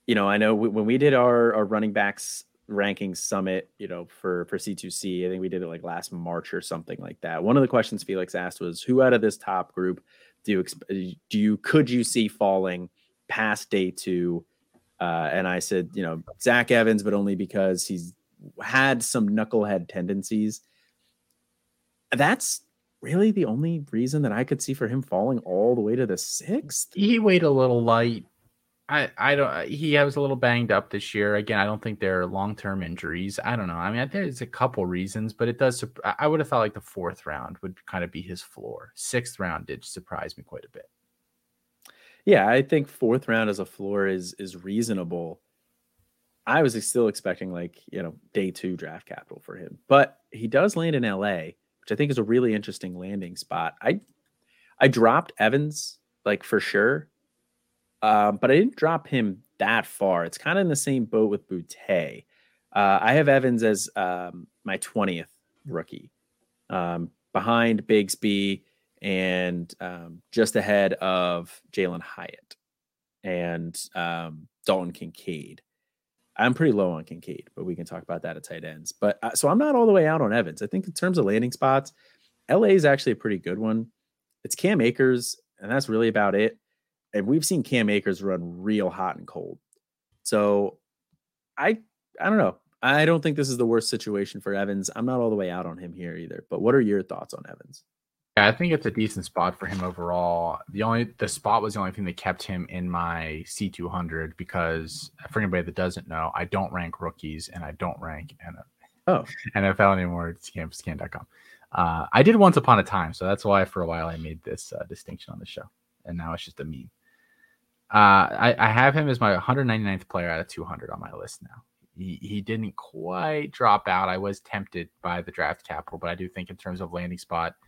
You know, I know when we did our, our running backs ranking summit, you know, for for C2C, I think we did it like last March or something like that. One of the questions Felix asked was, "Who out of this top group?" do you do you could you see falling past day two? Uh, and I said, you know, Zach Evans, but only because he's had some knucklehead tendencies. That's really the only reason that I could see for him falling all the way to the sixth. He weighed a little light I I don't. He was a little banged up this year. Again, I don't think they're long term injuries. I don't know. I mean, there's a couple reasons, but it does. I would have thought like the fourth round would kind of be his floor. Sixth round did surprise me quite a bit. Yeah, I think fourth round as a floor is is reasonable. I was still expecting like you know day two draft capital for him, but he does land in L.A., which I think is a really interesting landing spot. I I dropped Evans like for sure. Um, but I didn't drop him that far. It's kind of in the same boat with Boutte. Uh, I have Evans as um, my 20th rookie, um, behind Bigsby and um, just ahead of Jalen Hyatt and um, Dalton Kincaid. I'm pretty low on Kincaid, but we can talk about that at tight ends. But uh, so I'm not all the way out on Evans. I think in terms of landing spots, LA is actually a pretty good one. It's Cam Akers, and that's really about it. And we've seen Cam Akers run real hot and cold. So I I don't know. I don't think this is the worst situation for Evans. I'm not all the way out on him here either. But what are your thoughts on Evans? Yeah, I think it's a decent spot for him overall. The only the spot was the only thing that kept him in my C200 because for anybody that doesn't know, I don't rank rookies and I don't rank NFL, oh. NFL anymore. It's campus2canton.com. Uh, I did once upon a time, so that's why for a while I made this uh, distinction on the show, and now it's just a meme. Uh, I, I have him as my 199th player out of 200 on my list now. He, he didn't quite drop out. I was tempted by the draft capital, but I do think in terms of landing spot –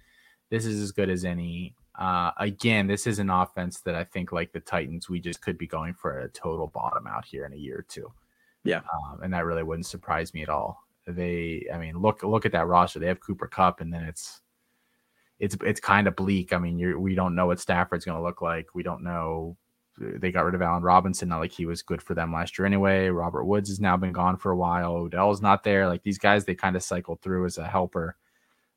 this is as good as any. Uh, again, this is an offense that I think, like the Titans, we just could be going for a total bottom out here in a year or two. Yeah, um, and that really wouldn't surprise me at all. They, I mean, look look at that roster. They have Cooper Kupp, and then it's it's it's kind of bleak. I mean, you're, we don't know what Stafford's going to look like. We don't know. They got rid of Allen Robinson, not like he was good for them last year anyway. Robert Woods has now been gone for a while. Odell's not there. Like these guys, they kind of cycled through as a helper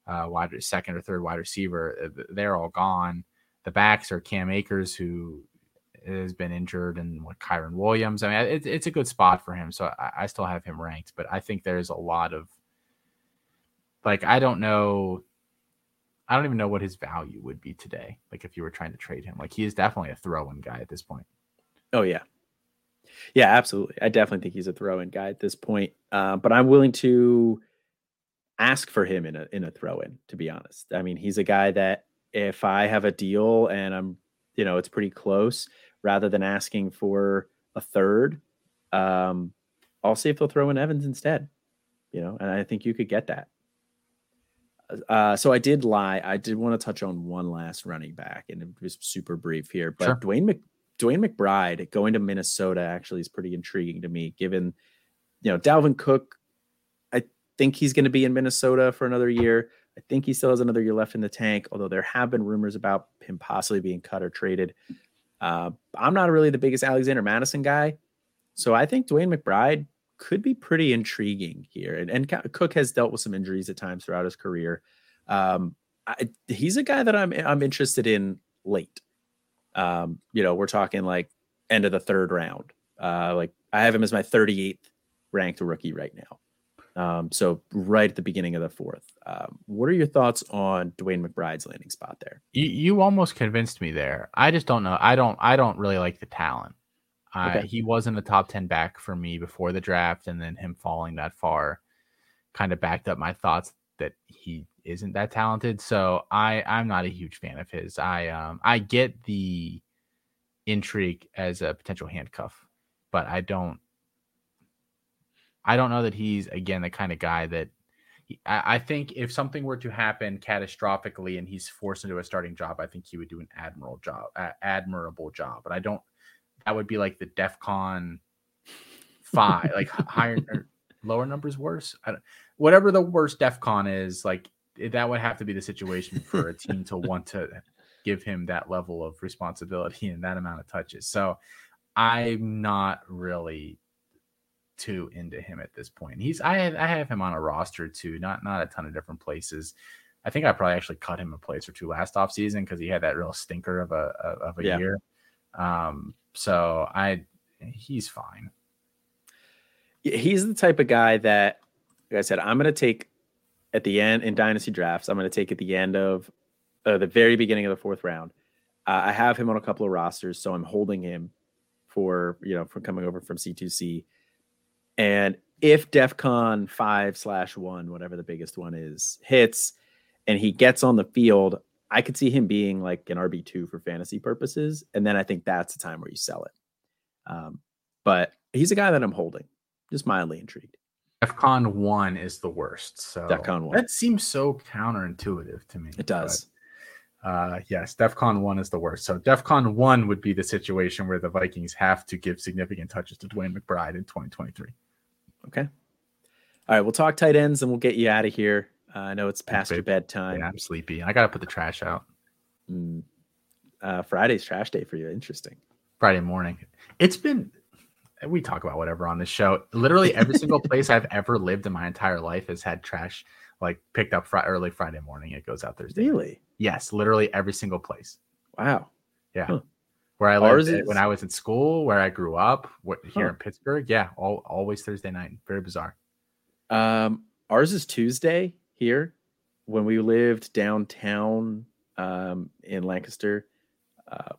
uh, wide second or third wide receiver. Uh, they're all gone. The backs are Cam Akers, who has been injured, and what Kyren Williams. I mean, it, it's a good spot for him. So I, I, still have him ranked, but I think there's a lot of like I don't know. I don't even know what his value would be today. Like if you were trying to trade him, like he is definitely a throw-in guy at this point. Oh yeah, yeah, absolutely. I definitely think he's a throw-in guy at this point. Uh, but I'm willing to ask for him in a in a throw in. To be honest, I mean he's a guy that if I have a deal and I'm you know it's pretty close, rather than asking for a third, um, I'll see if they'll throw in Evans instead. You know, and I think you could get that. Uh, so I did lie. I did want to touch on one last running back, and it was super brief here. But sure. DeWayne Mc, DeWayne McBride going to Minnesota actually is pretty intriguing to me, given you know Dalvin Cook I think he's going to be in Minnesota for another year. I think he still has another year left in the tank, although there have been rumors about him possibly being cut or traded. Uh, I'm not really the biggest Alexander Mattison guy. So I think DeWayne McBride could be pretty intriguing here. And, and Cook has dealt with some injuries at times throughout his career. Um, I, he's a guy that I'm I'm interested in late. Um, you know, we're talking like end of the third round. Uh, like I have him as my 38th ranked rookie right now. Um, so right at the beginning of the fourth. Um, what are your thoughts on Dwayne McBride's landing spot there? You, you almost convinced me there. I just don't know. I don't. I don't really like the talent. He wasn't a top ten back for me before the draft, and then him falling that far kind of backed up my thoughts that he isn't that talented. So I I'm not a huge fan of his. I um I get the intrigue as a potential handcuff, but I don't I don't know that he's again the kind of guy that he, I, I, think if something were to happen catastrophically and he's forced into a starting job, I think he would do an admirable job, uh, admirable job. But I don't. That would be like the DefCon five, like higher or lower numbers worse. I don't, whatever the worst DefCon is, like that would have to be the situation for a team to want to give him that level of responsibility and that amount of touches. So I'm not really too into him at this point. He's I have, I have him on a roster too, not not a ton of different places. I think I probably actually cut him a place or two last off season because he had that real stinker of a of a yeah. year. Um, so I he's fine. He's the type of guy that, like I said, I'm going to take at the end in dynasty drafts. I'm going to take at the end of uh, the very beginning of the fourth round. Uh, I have him on a couple of rosters, so I'm holding him for you know for coming over from C2C. And if DEFCON five slash one, whatever the biggest one is, hits and he gets on the field, I could see him being like an RB two for fantasy purposes. And then I think that's the time where you sell it. Um, but he's a guy that I'm holding, just mildly intrigued. DEFCON one is the worst. So DEFCON one. That seems so counterintuitive to me. It does. Uh, yes, DEFCON one is the worst. So DEFCON one would be the situation where the Vikings have to give significant touches to Dwayne McBride in 2023. Okay. All right, we'll talk tight ends and we'll get you out of here. Uh, I know it's past your bedtime. Yeah, I'm sleepy. I got to put the trash out. Mm. Uh, Friday's trash day for you. Interesting. Friday morning. It's been. We talk about whatever on this show. Literally every single place I've ever lived in my entire life has had trash like picked up fr- early Friday morning. It goes out Thursday. Really? Yes, literally every single place. Wow. Yeah. Huh. Where I lived is... when I was in school, where I grew up, what, here huh. in Pittsburgh. Yeah, all, always Thursday night. Very bizarre. Um, ours is Tuesday here. When we lived downtown um, in Lancaster, uh,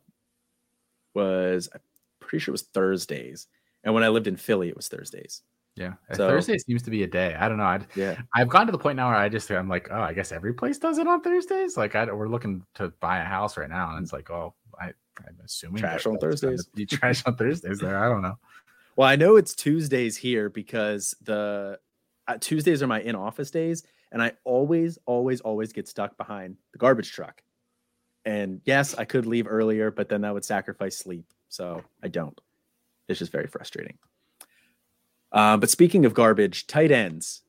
was I'm pretty sure it was Thursdays, and when I lived in Philly, it was Thursdays. Yeah, so, Thursday seems to be a day. I don't know. I'd, yeah, I've gotten to the point now where I just I'm like, oh, I guess every place does it on Thursdays. Like, I, we're looking to buy a house right now, and it's like, oh, I, I'm assuming trash on Thursdays. You trash on Thursdays there. I don't know. Well, I know it's Tuesdays here because the uh, Tuesdays are my in office days, and I always, always, always get stuck behind the garbage truck. And yes, I could leave earlier, but then that would sacrifice sleep, so I don't. It's just very frustrating. Uh, but speaking of garbage, tight ends,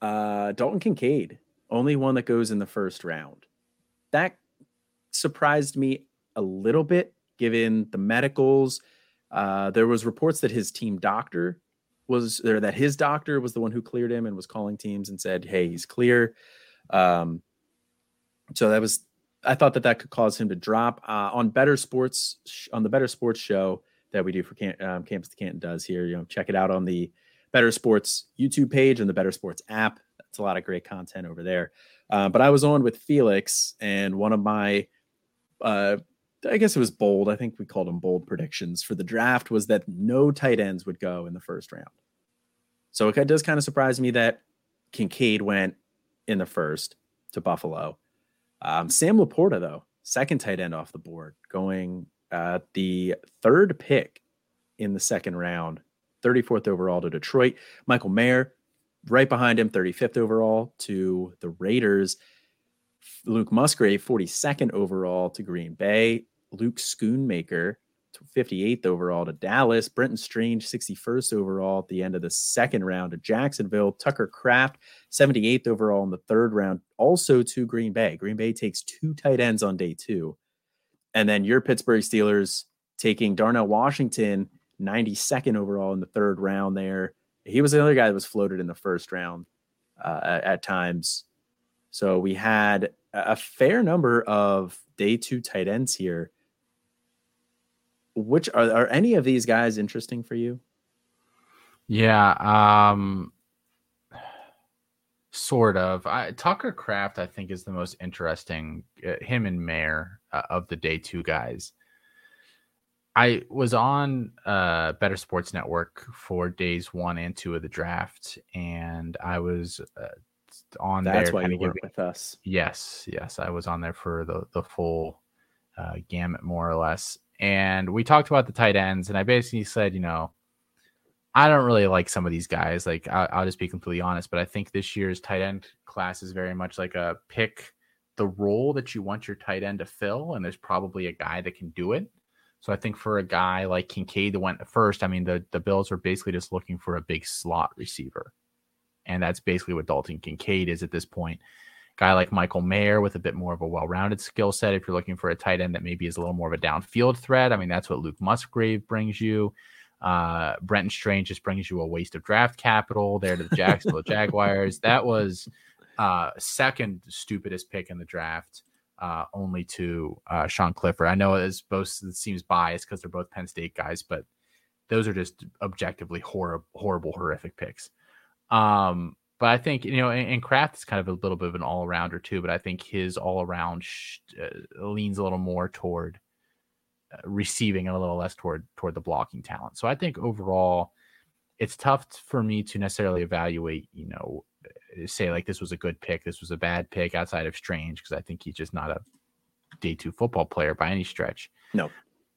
uh, Dalton Kincaid, only one that goes in the first round. That surprised me a little bit, given the medicals. Uh, there was reports that his team doctor was there, that his doctor was the one who cleared him and was calling teams and said, "Hey, he's clear." Um, so that was, I thought that that could cause him to drop uh, on Better Sports on the Better Sports show that we do for Cam- um, Campus to Canton does here. You know, check it out on the Better Sports YouTube page and the Better Sports app. That's a lot of great content over there. Uh, but I was on with Felix, and one of my, uh, I guess it was bold. I think we called them bold predictions for the draft was that no tight ends would go in the first round. So it does kind of surprise me that Kincaid went in the first to Buffalo. Um, Sam LaPorta, though, second tight end off the board, going uh, the third pick in the second round, 34th overall to Detroit. Michael Mayer, right behind him, 35th overall to the Raiders. Luke Musgrave, 42nd overall to Green Bay. Luke Schoonmaker, 58th overall to Dallas. Brenton Strange, 61st overall at the end of the second round to Jacksonville. Tucker Kraft, 78th overall in the third round, also to Green Bay. Green Bay takes two tight ends on day two. And then your Pittsburgh Steelers taking Darnell Washington, 92nd overall in the third round there. He was another guy that was floated in the first round uh, at, at times. So we had a fair number of day two tight ends here. Which are, are any of these guys interesting for you? Yeah. Um, Sort of. I, Tucker Kraft, I think, is the most interesting. Uh, him and Mayer uh, of the day two guys. I was on uh, Better Sports Network for days one and two of the draft, and I was uh, on That's there. That's why you were with us. Yes, yes, I was on there for the the full uh, gamut, more or less. And we talked about the tight ends, and I basically said, you know, I don't really like some of these guys. Like I'll, I'll, just be completely honest, but I think this year's tight end class is very much like a pick the role that you want your tight end to fill, and there's probably a guy that can do it. So I think for a guy like Kincaid that went first, I mean the the Bills are basically just looking for a big slot receiver, and that's basically what Dalton Kincaid is at this point. Guy like Michael Mayer with a bit more of a well-rounded skill set. If you're looking for a tight end that maybe is a little more of a downfield threat, I mean that's what Luke Musgrave brings you. Uh, Brenton Strange just brings you a waste of draft capital there to the Jacksonville Jaguars. That was uh, second stupidest pick in the draft, uh, only to uh, Sean Clifford. I know it's both it seems biased because they're both Penn State guys, but those are just objectively horrible, horrible, horrific picks. Um, but I think you know, and, and Kraft is kind of a little bit of an all arounder too. But I think his all around sh- uh, leans a little more toward receiving and a little less toward toward the blocking talent. So I think overall, it's tough for me to necessarily evaluate. You know, eh, say like this was a good pick, this was a bad pick outside of Strange because I think he's just not a day two football player by any stretch. No.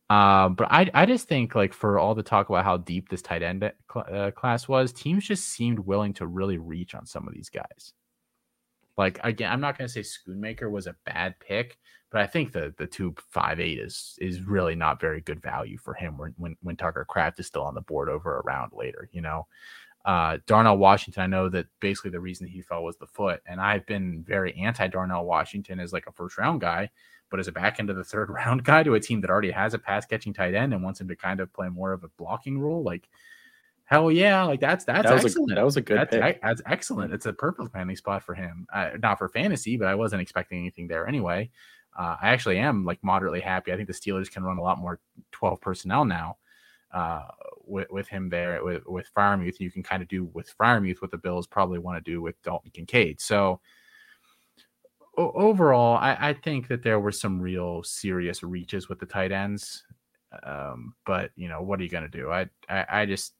Um, but I I just think like for all the talk about how deep this tight end cl- uh, class was, teams just seemed willing to really reach on some of these guys. Like again, I'm not going to say Schoonmaker was a bad pick, but I think the the two five eight is is really not very good value for him when when, when Tucker Kraft is still on the board over a round later. You know, uh, Darnell Washington. I know that basically the reason he fell was the foot, and I've been very anti Darnell Washington as like a first round guy, but as a back end of the third round guy to a team that already has a pass catching tight end and wants him to kind of play more of a blocking role, like Hell yeah, like that's that's that was excellent. A, that was a good that's, pick. that's excellent. It's a perfect landing spot for him. Uh, not for fantasy, but I wasn't expecting anything there anyway. Uh, I actually am like moderately happy. I think the Steelers can run a lot more 12 personnel now uh, with, with him there with, with Freiermuth. You can kind of do with Freiermuth what the Bills probably want to do with Dalton Kincaid. So overall, I, I, think that there were some real serious reaches with the tight ends. Um, but you know, what are you going to do? I, I, I just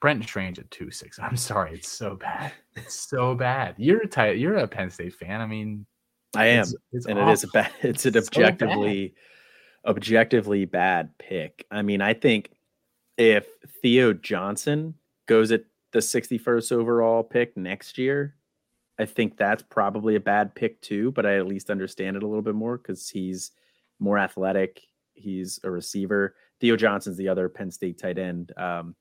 Brenton Strange at two six. I'm sorry, it's so bad. It's so bad. You're a tight, you're a Penn State fan. I mean, I am, it's, it's and awful. it is a bad. It's an objectively, so objectively bad pick. I mean, I think if Theo Johnson goes at the 61st overall pick next year, I think that's probably a bad pick too. But I at least understand it a little bit more because he's more athletic. He's a receiver. Theo Johnson's the other Penn State tight end. Um,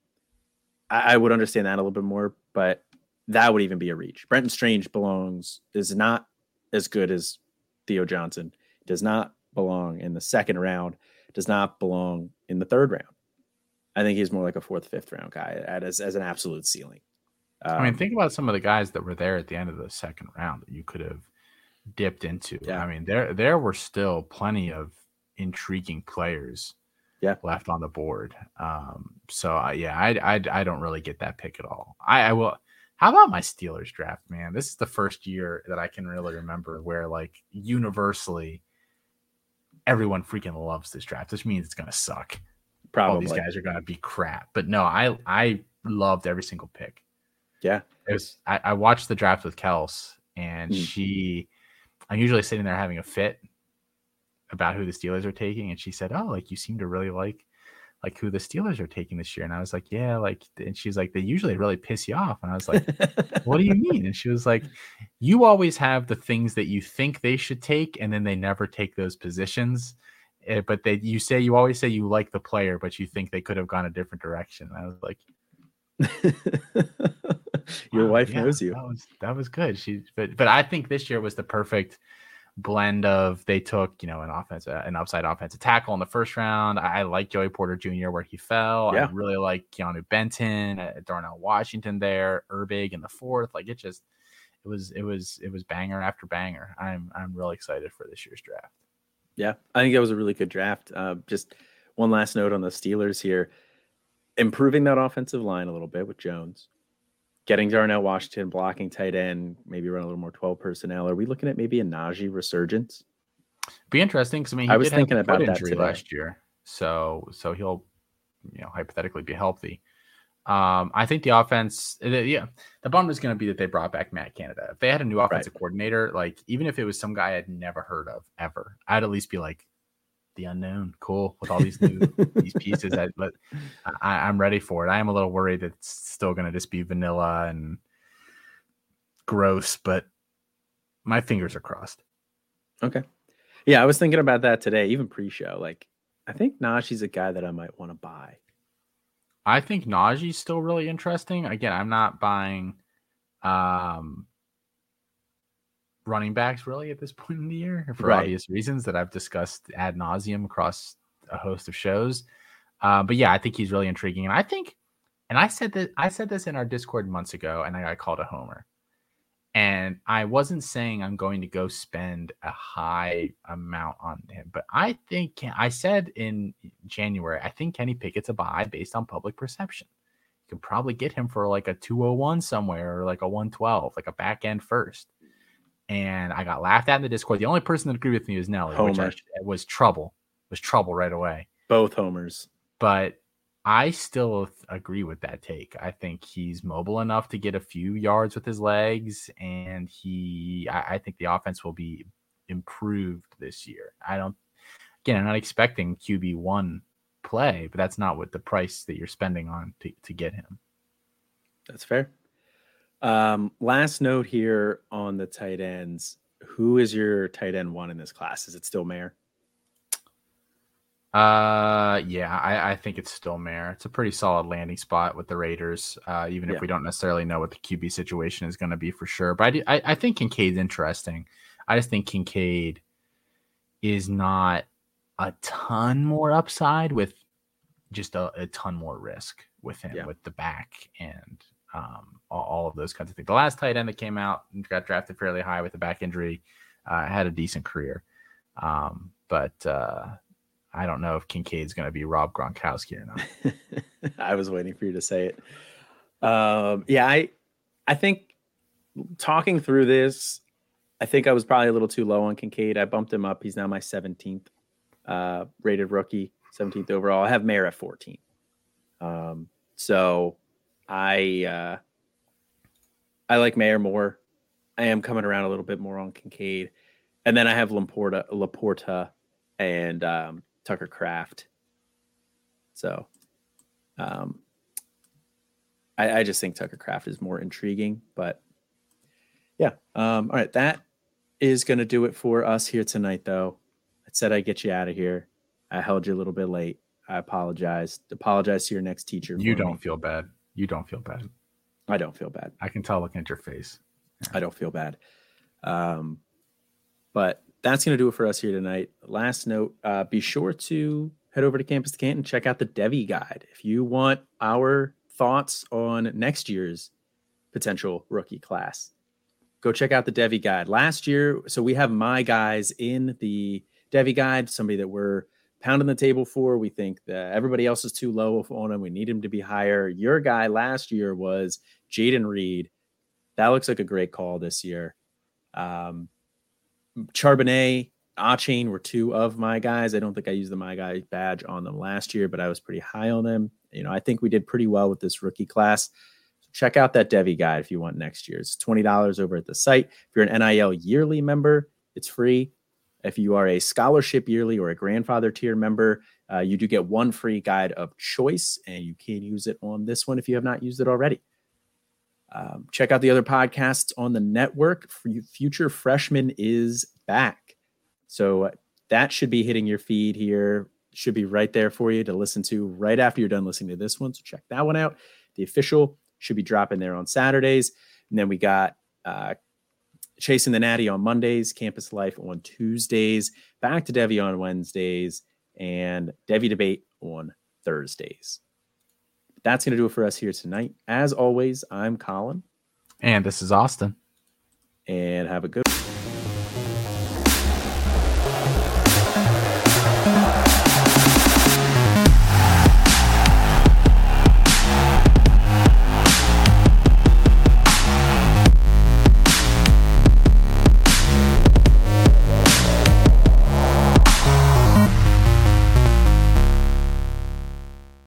I, I would understand that a little bit more, but that would even be a reach. Brenton Strange belongs is not as good as Theo Johnson. Does not belong in the second round. Does not belong in the third round. I think he's more like a fourth, fifth round guy as as an absolute ceiling. Um, I mean, um, think about some of the guys that were there at the end of the second round that you could have dipped into. Yeah. I mean, there there were still plenty of intriguing players yeah left on the board. Um, so uh, yeah, I, I I don't really get that pick at all. I, I will. How about my Steelers draft, man? This is the first year that I can really remember where like universally everyone freaking loves this draft, which means it's gonna suck. Probably All these guys are gonna be crap. But no, I I loved every single pick. Yeah. It was I, I watched the draft with Kels and mm. she I'm usually sitting there having a fit about who the Steelers are taking, and she said, "Oh, like you seem to really like like who the Steelers are taking this year." And I was like, "Yeah, like." And she's like, "They usually really piss you off." And I was like, "What do you mean?" And she was like, "You always have the things that you think they should take, and then they never take those positions." Eh, but they, you say you always say you like the player, but you think they could have gone a different direction. And I was like, "Your wow, wife yeah, knows you." That was that was good. She, but but I think this year was the perfect blend of they took you know an offense uh, an upside offensive tackle in the first round. I, like Joey Porter Jr. where he fell. Yeah. I really like Keanu Benton, uh, Darnell Washington there, Herbig in the fourth. Like it just it was it was it was banger after banger. I'm I'm really excited for this year's draft. Yeah, I think that was a really good draft. Uh, just one last note on the Steelers here, improving that offensive line a little bit with Jones getting Darnell Washington blocking tight end, maybe run a little more 12 personnel. Are we looking at maybe a Najee resurgence? Be interesting because I mean, I was thinking about that today. last year, so so he'll you know hypothetically be healthy. Um, I think the offense, the, yeah, the bummer is going to be that they brought back Matt Canada. If they had a new offensive right. coordinator, like even if it was some guy I'd never heard of ever, I'd at least be like, the unknown. Cool with all these new these pieces. I, but I, am ready for it. I am a little worried that it's still going to just be vanilla and gross, but my fingers are crossed. Okay. Yeah, I was thinking about that today, even pre-show. Like, I think Najee's a guy that I might want to buy. I think Najee's still really interesting. Again, I'm not buying um running backs really at this point in the year for right. obvious reasons that I've discussed ad nauseum across a host of shows. Uh, but yeah, I think he's really intriguing, and I think, and I said that I said this in our Discord months ago, and I got called a homer. And I wasn't saying I'm going to go spend a high amount on him, but I think I said in January, I think Kenny Pickett's a buy based on public perception. You could probably get him for like a 201 somewhere or like a 112, like a back end first and I got laughed at in the Discord. The only person that agreed with me was Nelly, Homer. which I, was trouble. Was trouble right away. Both homers. But I still agree with that take. I think he's mobile enough to get a few yards with his legs, and he. I, I think the offense will be improved this year. I don't. Again, I'm not expecting QB one play, but that's not what the price that you're spending on to, to get him. That's fair. Um, last note here on the tight ends. Who is your tight end one in this class? Is it still Mayer? Uh, yeah, I, I think it's still Mayer. It's a pretty solid landing spot with the Raiders, uh, even yeah. if we don't necessarily know what the QB situation is going to be for sure. But I, do, I, I think Kincaid's interesting. I just think Kincaid is not a ton more upside with just a, a ton more risk with him yeah. with the back and um, all, all, of those kinds of things. The last tight end that came out and got drafted fairly high with a back injury uh, had a decent career. Um, but uh, I don't know if Kincaid's going to be Rob Gronkowski or not. I was waiting for you to say it. Um, yeah, I I think talking through this, I think I was probably a little too low on Kincaid. I bumped him up. He's now my 17th uh, rated rookie, 17th overall. I have Mayer at 14. Um, so I uh, I like Mayer more. I am coming around a little bit more on Kincaid, and then I have LaPorta, LaPorta, and um, Tucker Kraft. So, um, I, I just think Tucker Kraft is more intriguing, but yeah. Um, all right, that is going to do it for us here tonight, though. I said I'd get you out of here. I held you a little bit late. I apologize. Apologize to your next teacher. You don't me. feel bad. You don't feel bad. I don't feel bad. I can tell looking at your face. Yeah. I don't feel bad. Um, but that's going to do it for us here tonight. Last note uh, be sure to head over to Campus to Canton, check out the Devy Guide. If you want our thoughts on next year's potential rookie class, go check out the Devy Guide. Last year, so we have my guys in the Devy Guide, somebody that we're pounding the table for. We think that everybody else is too low on him. We need him to be higher. Your guy last year was Jayden Reed. That looks like a great call this year. Um, Charbonnet, Achane were two of my guys. I don't think I used the my guy badge on them last year, but I was pretty high on them. You know, I think we did pretty well with this rookie class. So check out that Devy guide if you want next year. It's $20 over at the site. If you're an NIL yearly member, it's free. If you are a scholarship yearly or a grandfather tier member, uh, you do get one free guide of choice, and you can use it on this one if you have not used it already. Um, check out the other podcasts on the network. Future Freshman is back. So that should be hitting your feed here. Should be right there for you to listen to right after you're done listening to this one. So check that one out. The official should be dropping there on Saturdays. And then we got uh, Chasing the Natty on Mondays, Campus Life on Tuesdays, back to Devy on Wednesdays, and Devy Debate on Thursdays. That's going to do it for us here tonight. As always, I'm Colin. And this is Austin. And have a good